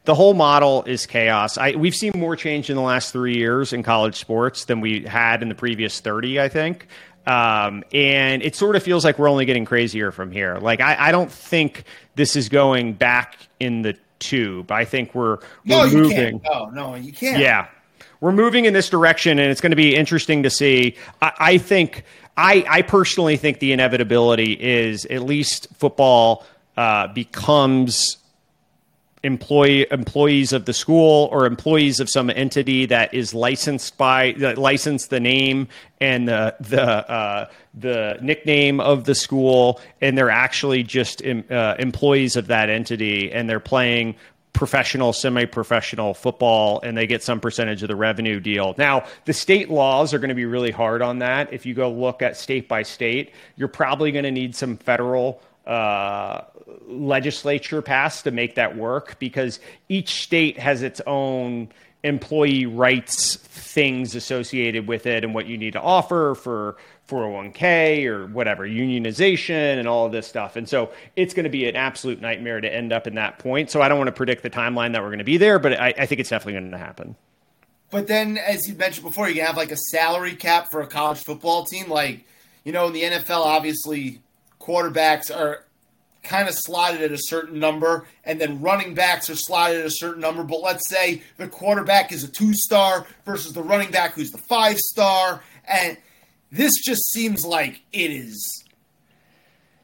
the whole model is chaos. I, we've seen more change in the last three years in college sports than we had in the previous thirty. I think. Um, and it sort of feels like we're only getting crazier from here. Like I, I don't think this is going back in the tube. I think we're, No, we're you moving. can't. No, no, you can't. Yeah. We're moving in this direction, and it's going to be interesting to see. I, I think, I, I personally think the inevitability is at least football uh, becomes employee employees of the school or employees of some entity that is licensed by that licensed the name and the the uh, the nickname of the school and they're actually just em, uh, employees of that entity and they're playing professional semi-professional football and they get some percentage of the revenue deal. Now the state laws are going to be really hard on that. If you go look at state by state you're probably going to need some federal uh, legislature passed to make that work because each state has its own employee rights things associated with it and what you need to offer for 401k or whatever unionization and all of this stuff. And so it's going to be an absolute nightmare to end up in that point. So i don't want to predict the timeline that we're going to be there but i, I think it's definitely going to happen. But then, as you mentioned before, you can have like a salary cap for a college football team. Like, you know, in the NFL, obviously, quarterbacks are kind of slotted at a certain number, and then running backs are slotted at a certain number. But let's say the quarterback is a two star versus the running back who's the five star. And this just seems like it is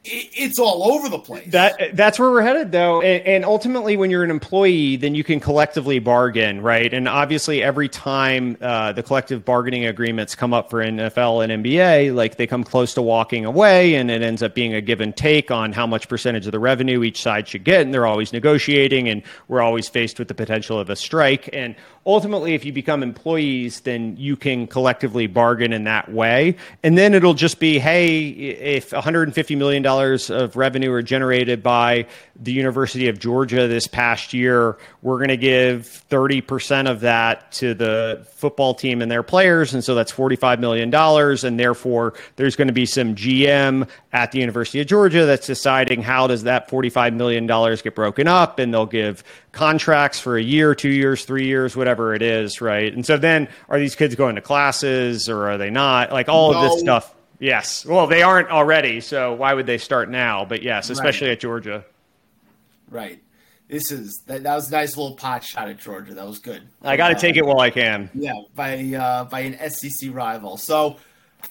it's all over the place. That that's where we're headed, though. And, and, ultimately, when you're an employee, then you can collectively bargain, right? And obviously, every time uh, the collective bargaining agreements come up for NFL and NBA, like they come close to walking away, and it ends up being a give and take on how much percentage of the revenue each side should get. And they're always negotiating, and we're always faced with the potential of a strike. And ultimately, if you become employees, then you can collectively bargain in that way. And then it'll just be, hey, if 150 million dollars of revenue are generated by the University of Georgia this past year, we're going to give 30% of that to the football team and their players. And so that's $45 million. And therefore, there's going to be some GM at the University of Georgia that's deciding how does that $45 million get broken up. And they'll give contracts for a year, two years, three years, whatever it is, right? And so then are these kids going to classes or are they not? Like all no. of this stuff. Yes. Well, they aren't already. So why would they start now? But yes, especially right. at Georgia. Right. This is that, that was a nice little pot shot at Georgia. That was good. I got to uh, take it while I can. Yeah, by uh, by an SEC rival. So,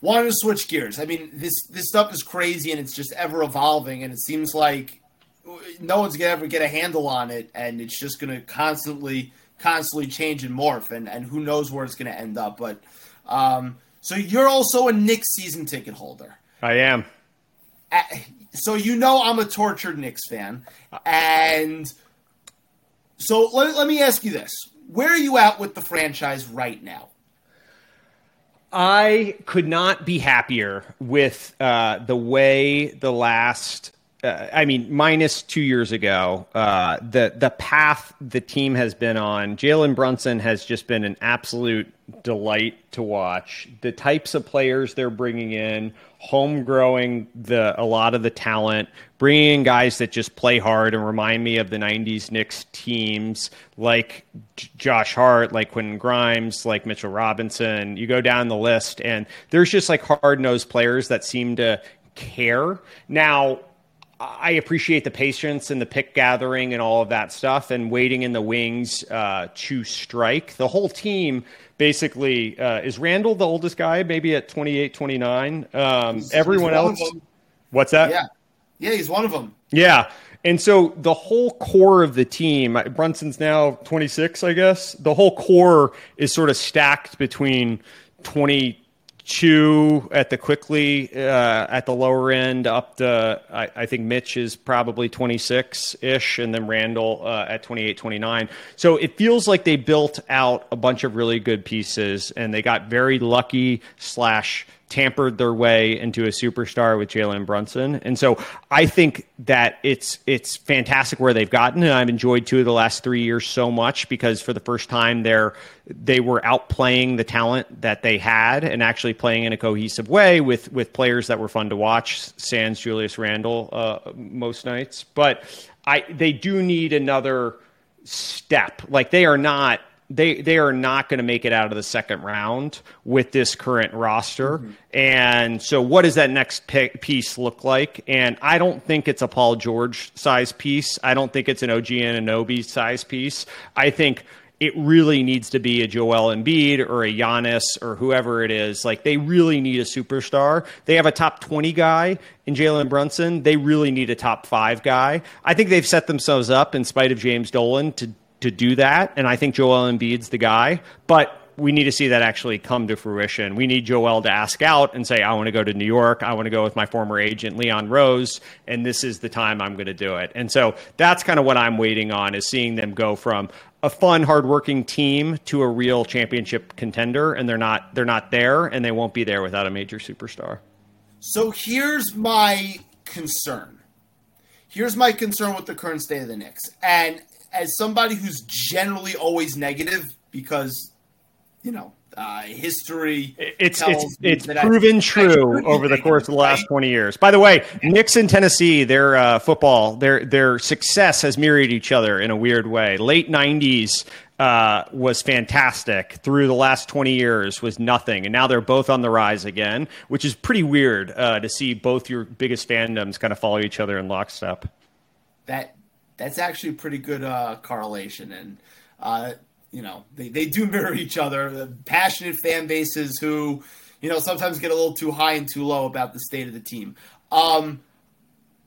wanted to switch gears. I mean, this this stuff is crazy and it's just ever evolving, and it seems like no one's gonna ever get a handle on it, and it's just gonna constantly constantly change and morph, and and who knows where it's gonna end up. But um, so you're also a Knicks season ticket holder. I am. So you know I'm a tortured Knicks fan, and so let, let me ask you this: Where are you at with the franchise right now? I could not be happier with uh, the way the last. Uh, I mean, minus two years ago, uh, the the path the team has been on. Jalen Brunson has just been an absolute delight to watch. The types of players they're bringing in, home growing the a lot of the talent, bringing in guys that just play hard and remind me of the '90s Knicks teams, like J- Josh Hart, like Quentin Grimes, like Mitchell Robinson. You go down the list, and there's just like hard nosed players that seem to care. Now, I appreciate the patience and the pick gathering and all of that stuff and waiting in the wings uh, to strike. The whole team basically uh, is Randle the oldest guy, maybe at 28, 29. Um, everyone else, what's that? Yeah, yeah, he's one of them. Yeah. And so the whole core of the team, Brunson's now 26, I guess. The whole core is sort of stacked between 20 Chew at the quickly uh, at the lower end up to I, I think Mitch is probably 26 ish and then Randle uh, at 28 29 so it feels like they built out a bunch of really good pieces and they got very lucky slash tampered their way into a superstar with Jalen Brunson. And so I think that it's it's fantastic where they've gotten. And I've enjoyed two of the last three years so much because for the first time they're they were outplaying the talent that they had and actually playing in a cohesive way with with players that were fun to watch, sans Julius Randle uh, most nights. But I they do need another step. Like they are not they they are not going to make it out of the second round with this current roster. Mm-hmm. And so, what does that next piece look like? And I don't think it's a Paul George size piece. I don't think it's an OG and Anunoby size piece. I think it really needs to be a Joel Embiid or a Giannis or whoever it is. Like they really need a superstar. They have a top 20 guy in Jalen Brunson. They really need a top five guy. I think they've set themselves up in spite of James Dolan to to do that. And I think Joel Embiid's the guy. But we need to see that actually come to fruition. We need Joel to ask out and say, I want to go to New York. I want to go with my former agent, Leon Rose, and this is the time I'm going to do it. And so that's kind of what I'm waiting on is seeing them go from a fun, hardworking team to a real championship contender. And they're not they're not there and they won't be there without a major superstar. So here's my concern. Here's my concern with the current state of the Knicks. And as somebody who's generally always negative because you know uh, history. It's it's it's proven I, true over the course of the last right? twenty years. By the way, Knicks in Tennessee, their uh, football, their their success has mirrored each other in a weird way. Late '90s uh, was fantastic. Through the last twenty years was nothing, and now they're both on the rise again, which is pretty weird uh, to see both your biggest fandoms kind of follow each other in lockstep. that that's actually a pretty good uh, correlation, and uh, you know they, they do mirror each other. The passionate fan bases who you know sometimes get a little too high and too low about the state of the team. Um,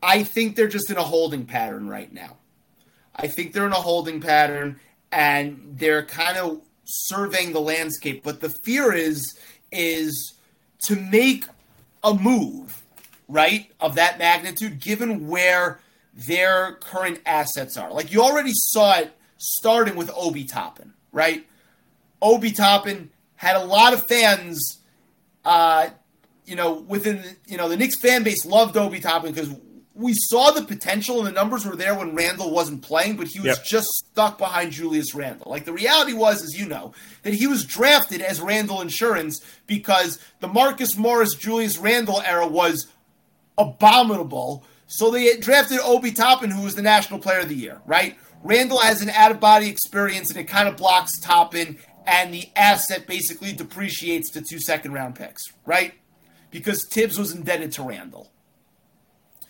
I think they're just in a holding pattern right now. I think they're in a holding pattern, and they're kind of surveying the landscape. But the fear is is to make a move, right, of that magnitude, given where their current assets are. Like you already saw it starting with Obi Toppin, right? Obi Toppin had a lot of fans, uh, you know, within you know the Knicks fan base loved Obi Toppin because we saw the potential and the numbers were there when Randle wasn't playing, but he was Yep. just stuck behind Julius Randle. Like the reality was, as you know, that he was drafted as Randle insurance because the Marcus Morris Julius Randle era was abominable. So they drafted Obi Toppin, who was the National Player of the Year, right? Randle has an out of body experience and it kind of blocks Toppin, and the asset basically depreciates to two second round picks, right? Because Thibs was indebted to Randle.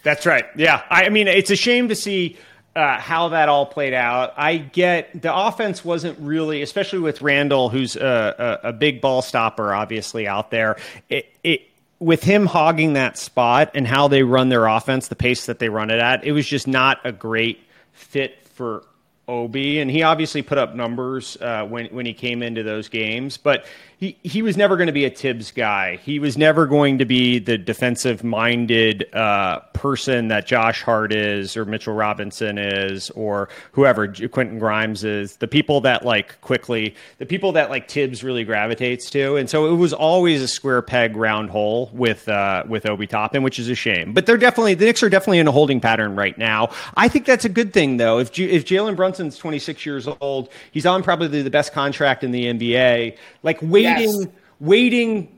That's right. Yeah. I, mean, it's a shame to see uh, how that all played out. I get the offense wasn't really, especially with Randle, who's a, a, a big ball stopper, obviously out there. It, it with him hogging that spot and how they run their offense, the pace that they run it at, it was just not a great fit for Obi, and he obviously put up numbers uh, when when he came into those games, but he he was never going to be a Thibs guy. He was never going to be the defensive minded uh, person that Josh Hart is, or Mitchell Robinson is, or whoever Quentin Grimes is. The people that like quickly, the people that like Thibs really gravitates to, and so it was always a square peg round hole with uh, with Obi Toppin, which is a shame. But they're definitely the Knicks are definitely in a holding pattern right now. I think that's a good thing though. If if Jalen Brunson's 26 years old, he's on probably the best contract in the NBA. Like waiting, Yes. waiting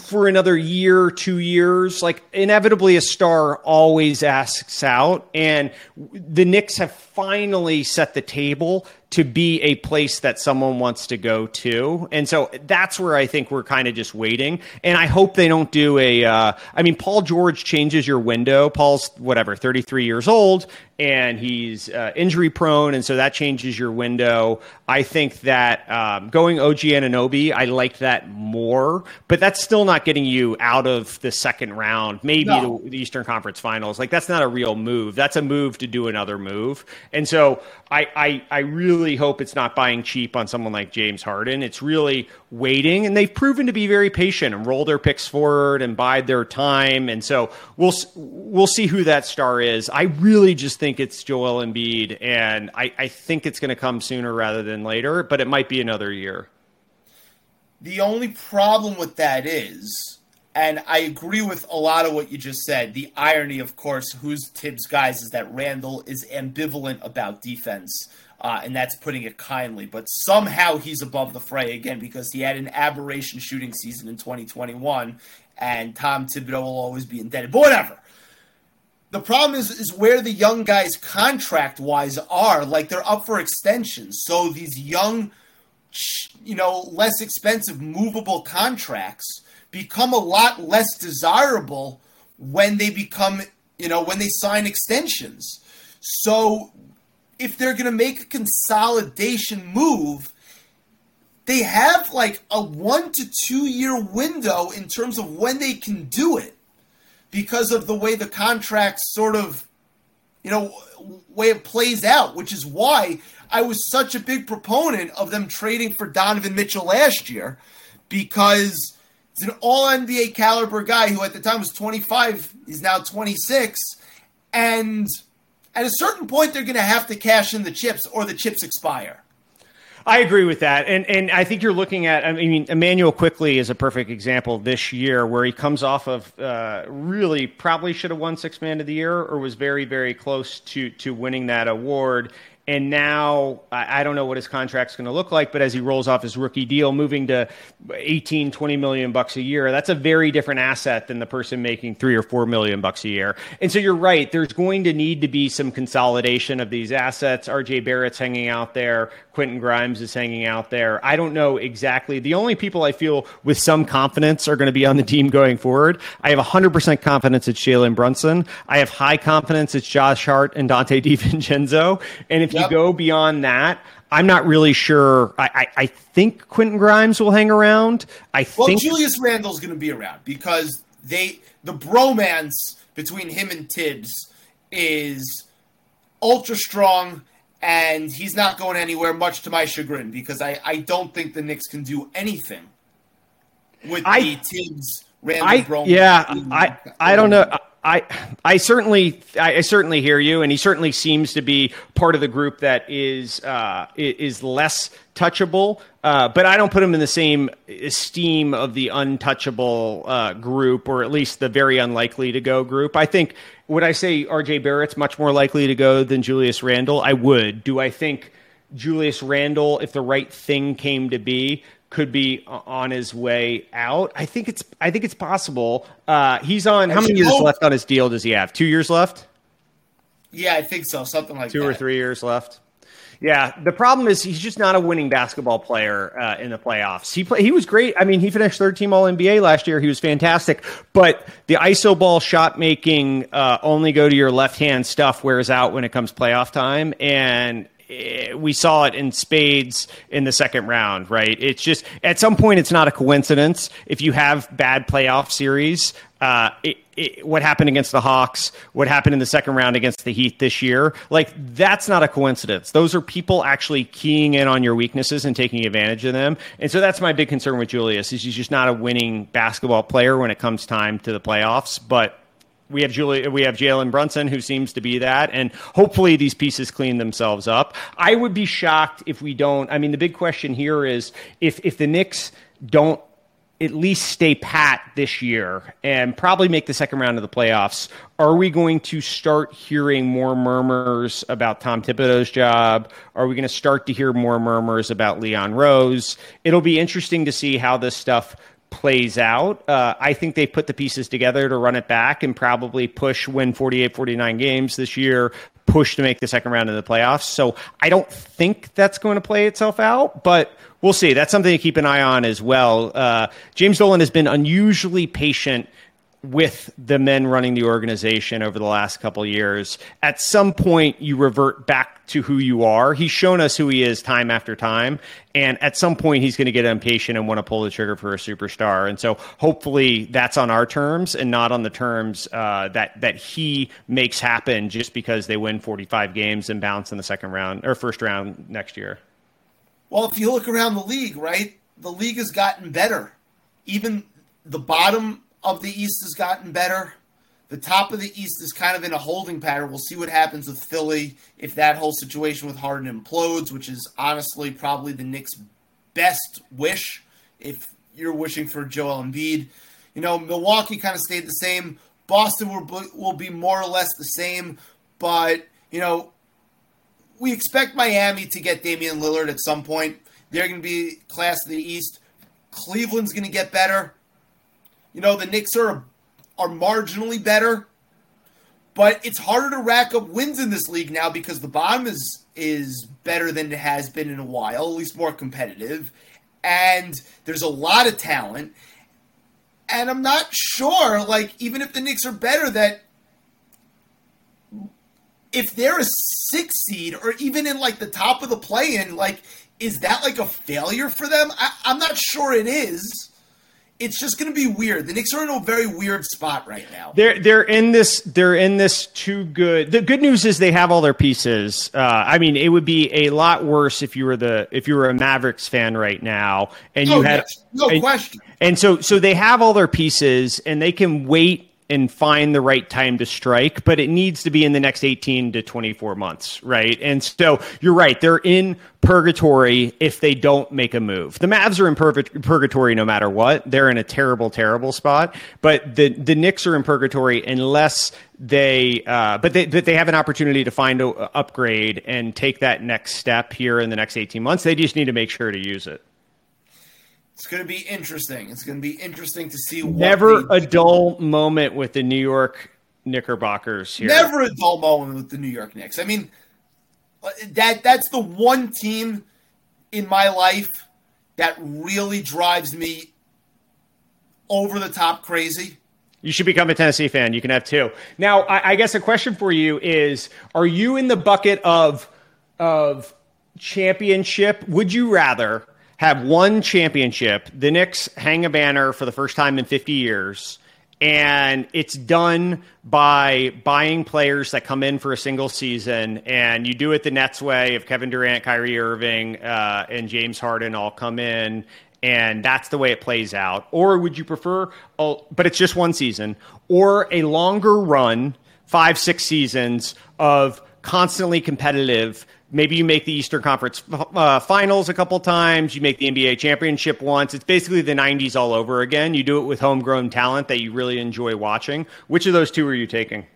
for another year, two years, like inevitably a star always asks out. And the Knicks have finally set the table to be a place that someone wants to go to. And so that's where I think we're kind of just waiting. And I hope they don't do a. Uh, I mean, Paul George changes your window. Paul's whatever, 33 years old, and he's uh, injury prone. And so that changes your window. I think that um, going OG Anunoby, I like that more, but that's still not getting you out of the second round, maybe No. the, the Eastern Conference Finals. Like that's not a real move. That's a move to do another move. And so I, I, I really hope it's not buying cheap on someone like James Harden. It's really waiting, and they've proven to be very patient and roll their picks forward and bide their time. And so we'll we'll see who that star is. I really just think it's Joel Embiid, and I, I think it's going to come sooner rather than later. But it might be another year. The only problem with that is, and I agree with a lot of what you just said, the irony, of course, who's Thibs' guys is that Randle is ambivalent about defense, uh, and that's putting it kindly. But somehow he's above the fray again because he had an aberration shooting season in 2021, and Tom Thibodeau will always be indebted. But whatever. The problem is is where the young guys contract wise are. Like they're up for extensions. So these young you know, less expensive movable contracts become a lot less desirable when they become, you know, when they sign extensions. So if they're going to make a consolidation move, they have like a one to two year window in terms of when they can do it because of the way the contracts sort of you know, way it plays out, which is why I was such a big proponent of them trading for Donovan Mitchell last year because it's an all NBA caliber guy who at the time was 25, he's now 26, and at a certain point they're going to have to cash in the chips or the chips expire. I agree with that, and and I think you're looking at. I mean, Immanuel Quickley is a perfect example this year, where he comes off of uh, really probably should have won Six Man of the Year, or was very very close to to winning that award. And now I, don't know what his contract's going to look like, but as he rolls off his rookie deal, moving to 18, 20 million bucks a year, that's a very different asset than the person making three or four million bucks a year. And so you're right. There's going to need to be some consolidation of these assets. RJ Barrett's hanging out there. Quentin Grimes is hanging out there. I don't know exactly. The only people I feel with some confidence are going to be on the team going forward. I have 100% confidence it's Jalen Brunson. I have high confidence it's Josh Hart and Donte DiVincenzo. And if Yep. you go beyond that, I'm not really sure. I, I, I think Quentin Grimes will hang around. I Well, think Julius Randle's going to be around because they the bromance between him and Thibs is ultra strong, and he's not going anywhere. Much to my chagrin, because I I don't think the Knicks can do anything with I- the Thibs Randle I bromance. yeah, I I don't know. I I I certainly I, I certainly hear you, and he certainly seems to be part of the group that is uh, is less touchable. Uh, but I don't put him in the same esteem of the untouchable uh, group, or at least the very unlikely to go group. I think would I say R.J. Barrett's much more likely to go than Julius Randle? I would. Do I think Julius Randle, if the right thing came to be, could be on his way out. I think it's I think it's possible. Uh, he's on how many years hope- left on his deal? Does he have two years left? yeah, I think so, something like Two that. or three years left. Yeah, the problem is he's just not a winning basketball player uh, in the playoffs. He play, he was great. I mean, he finished third team All NBA last year. He was fantastic. But the iso ball shot making, uh, only go to your left hand stuff wears out when it comes playoff time, and we saw it in spades in the second round. Right? It's just at some point it's not a coincidence if you have bad playoff series. Uh, it, it, what happened against the Hawks, what happened in the second round against the Heat this year, like that's not a coincidence. Those are people actually keying in on your weaknesses and taking advantage of them. And so that's my big concern with Julius is he's just not a winning basketball player when it comes time to the playoffs. But we have Julie, we have Jalen Brunson who seems to be that, and hopefully these pieces clean themselves up. I would be shocked if we don't. I mean, the big question here is if if the Knicks don't at least stay pat this year and probably make the second round of the playoffs, are we going to start hearing more murmurs about Tom Thibodeau's job? Are we going to start to hear more murmurs about Leon Rose? It'll be interesting to see how this stuff plays out. Uh, I think they put the pieces together to run it back and probably push win 48 49 games this year, push to make the second round of the playoffs. So I don't think that's going to play itself out, but we'll see. That's something to keep an eye on as well. Uh, James Dolan has been unusually patient with the men running the organization over the last couple years. At some point, you revert back to who you are. He's shown us who he is time after time. And at some point, he's going to get impatient and want to pull the trigger for a superstar. And so hopefully that's on our terms and not on the terms uh, that, that he makes happen just because they win 45 games and bounce in the second round or first round next year. Well, if you look around the league, right, the league has gotten better. Even the bottom of the East has gotten better. The top of the East is kind of in a holding pattern. We'll see what happens with Philly if that whole situation with Harden implodes, which is honestly probably the Knicks' best wish if you're wishing for Joel Embiid. You know, Milwaukee kind of stayed the same. Boston will, will be more or less the same, but, you know, we expect Miami to get Damian Lillard at some point. They're going to be class of the East. Cleveland's going to get better. You know, the Knicks are are marginally better, but it's harder to rack up wins in this league now because the bottom is is better than it has been in a while, at least more competitive. And there's a lot of talent. And I'm not sure, like, even if the Knicks are better, that if they're a six seed or even in like the top of the play in, like, is that like a failure for them? I, I'm not sure it is. It's just going to be weird. The Knicks are in a very weird spot right now. They're they're in this they're in this too good. The good news is they have all their pieces. Uh, I mean, it would be a lot worse if you were the if you were a Mavericks fan right now and you Oh, had yes. No and- question. And so so they have all their pieces and they can wait and find the right time to strike, but it needs to be in the next 18 to 24 months, right? And so you're right. They're in purgatory if they don't make a move. The Mavs are in purgatory no matter what. They're in a terrible, terrible spot. But the the Knicks are in purgatory unless they, uh, but they but they have an opportunity to find a, upgrade and take that next step here in the next 18 months. They just need to make sure to use it. It's going to be interesting. It's going to be interesting to see. Never a dull moment with the New York Knickerbockers here. Never a dull moment with the New York Knicks. I mean, uh, that that's the one team in my life that really drives me over the top crazy. You should become a Tennessee fan. You can have two. Now, I, I guess a question for you is: Are you in the bucket of of championship? Would you rather? Have one championship. The Knicks hang a banner for the first time in 50 years, and it's done by buying players that come in for a single season, and you do it the Nets way of Kevin Durant, Kyrie Irving, uh, and James Harden all come in. And that's the way it plays out. Or would you prefer, oh, but it's just one season, or a longer run, five, six seasons of constantly competitive Maybe you make the Eastern Conference uh, Finals a couple times. You make the NBA championship once. It's basically the '90s all over again. You do it with homegrown talent that you really enjoy watching. Which of those two are you taking?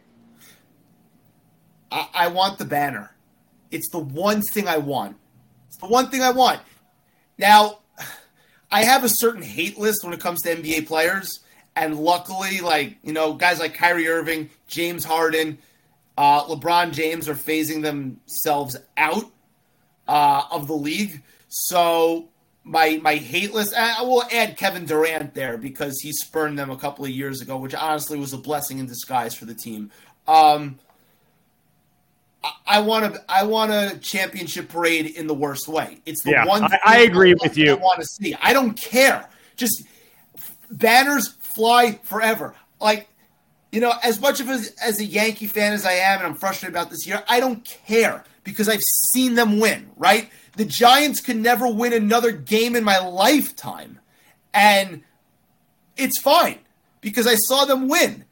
I, I want the banner. It's the one thing I want. It's the one thing I want. Now, I have a certain hate list when it comes to NBA players, and luckily, like you know, guys like Kyrie Irving, James Harden uh, LeBron James are phasing themselves out uh, of the league. So my my hate list. I will add Kevin Durant there because he spurned them a couple of years ago, which honestly was a blessing in disguise for the team. Um, I want to I want a championship parade in the worst way. It's the yeah, one. I, I agree with you. I want to see. I don't care. Just banners fly forever. Like you know, as much of a, as a Yankee fan as I am, and I'm frustrated about this year, I don't care because I've seen them win, right? The Giants could never win another game in my lifetime. And it's fine because I saw them win.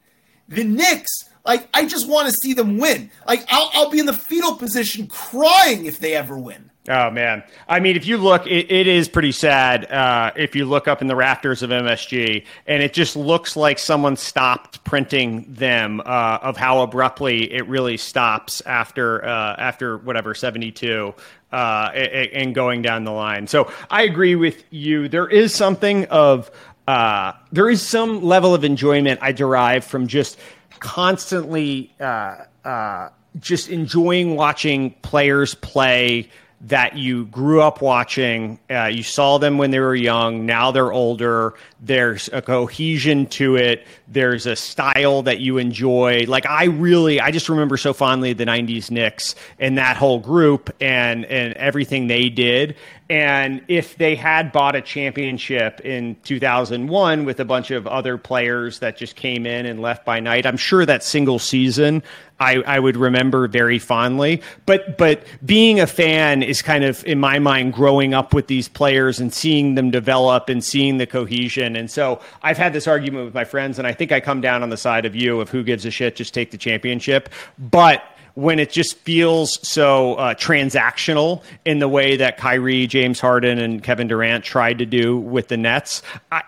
The Knicks, like, I just want to see them win. Like, I'll, I'll be in the fetal position crying if they ever win. Oh man, I mean, if you look, it, it is pretty sad. Uh, if you look up in the rafters of MSG, and it just looks like someone stopped printing them. Uh, of how abruptly it really stops after uh, after whatever seventy two. Uh, and going down the line. So I agree with you. There is something of uh, there is some level of enjoyment I derive from just constantly uh, just enjoying watching players play that you grew up watching. Uh, you saw them when they were young. Now they're older. There's a cohesion to it. There's a style that you enjoy. Like I really, I just remember so fondly the '90s Knicks and that whole group and and everything they did. And if they had bought a championship in 2001 with a bunch of other players that just came in and left by night, I'm sure that single season I, I would remember very fondly. But but being a fan is kind of in my mind growing up with these players and seeing them develop and seeing the cohesion. And so I've had this argument with my friends, and I think I come down on the side of you of who gives a shit, just take the championship. But when it just feels so uh, transactional in the way that Kyrie, James Harden, and Kevin Durant tried to do with the Nets, I,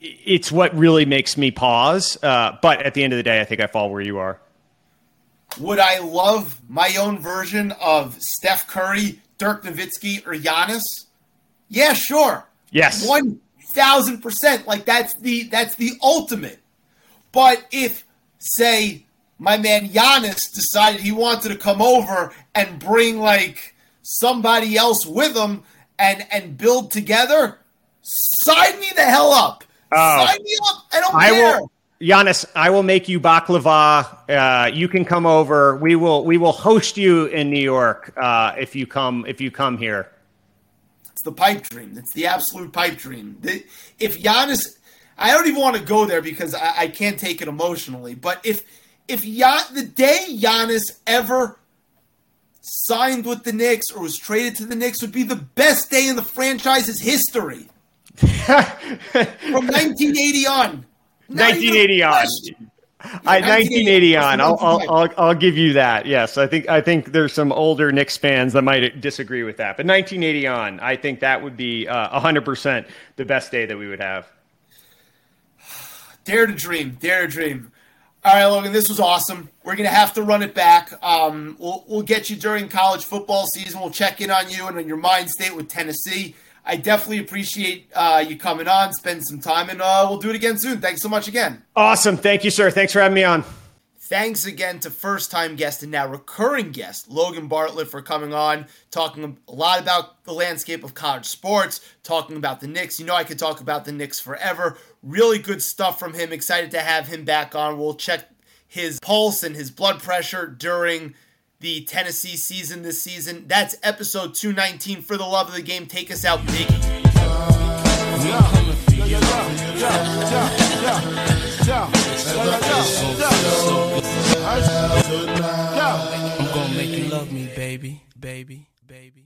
it's what really makes me pause. Uh, but at the end of the day, I think I fall where you are. Would I love my own version of Steph Curry, Dirk Nowitzki, or Giannis? Yeah, sure. Yes, one thousand percent. Like that's the that's the ultimate. But if say my man Giannis decided he wanted to come over and bring like somebody else with him and and build together, sign me the hell up. Uh, sign me up. I don't I care. Will, Giannis, I will make you baklava. Uh, you can come over. We will we will host you in New York uh, if you come if you come here. The pipe dream. It's the absolute pipe dream. The, if Giannis, I don't even want to go there because I, I can't take it emotionally. But if if Gian, the day Giannis ever signed with the Knicks or was traded to the Knicks would be the best day in the franchise's history. From 1980 on. 1980 on. I, 1980 on. I'll, I'll, I'll, I'll give you that. Yes, I think I think there's some older Knicks fans that might disagree with that, but 1980 on, I think that would be uh, 100% the best day that we would have. Dare to dream, dare to dream. All right, Logan, this was awesome. We're gonna have to run it back. Um, we'll we'll get you during college football season. We'll check in on you and on your mind state with Tennessee. I definitely appreciate uh, you coming on, spend some time, and uh, we'll do it again soon. Thanks so much again. Awesome. Thank you, sir. Thanks for having me on. Thanks again to first time guest and now recurring guest, Logan Bartlett, for coming on, talking a lot about the landscape of college sports, talking about the Knicks. You know, I could talk about the Knicks forever. Really good stuff from him. Excited to have him back on. We'll check his pulse and his blood pressure during the Tennessee season this season. That's episode 219 for the love of the game. Take us out, Biggie. I'm gonna make you love me, baby, baby, baby.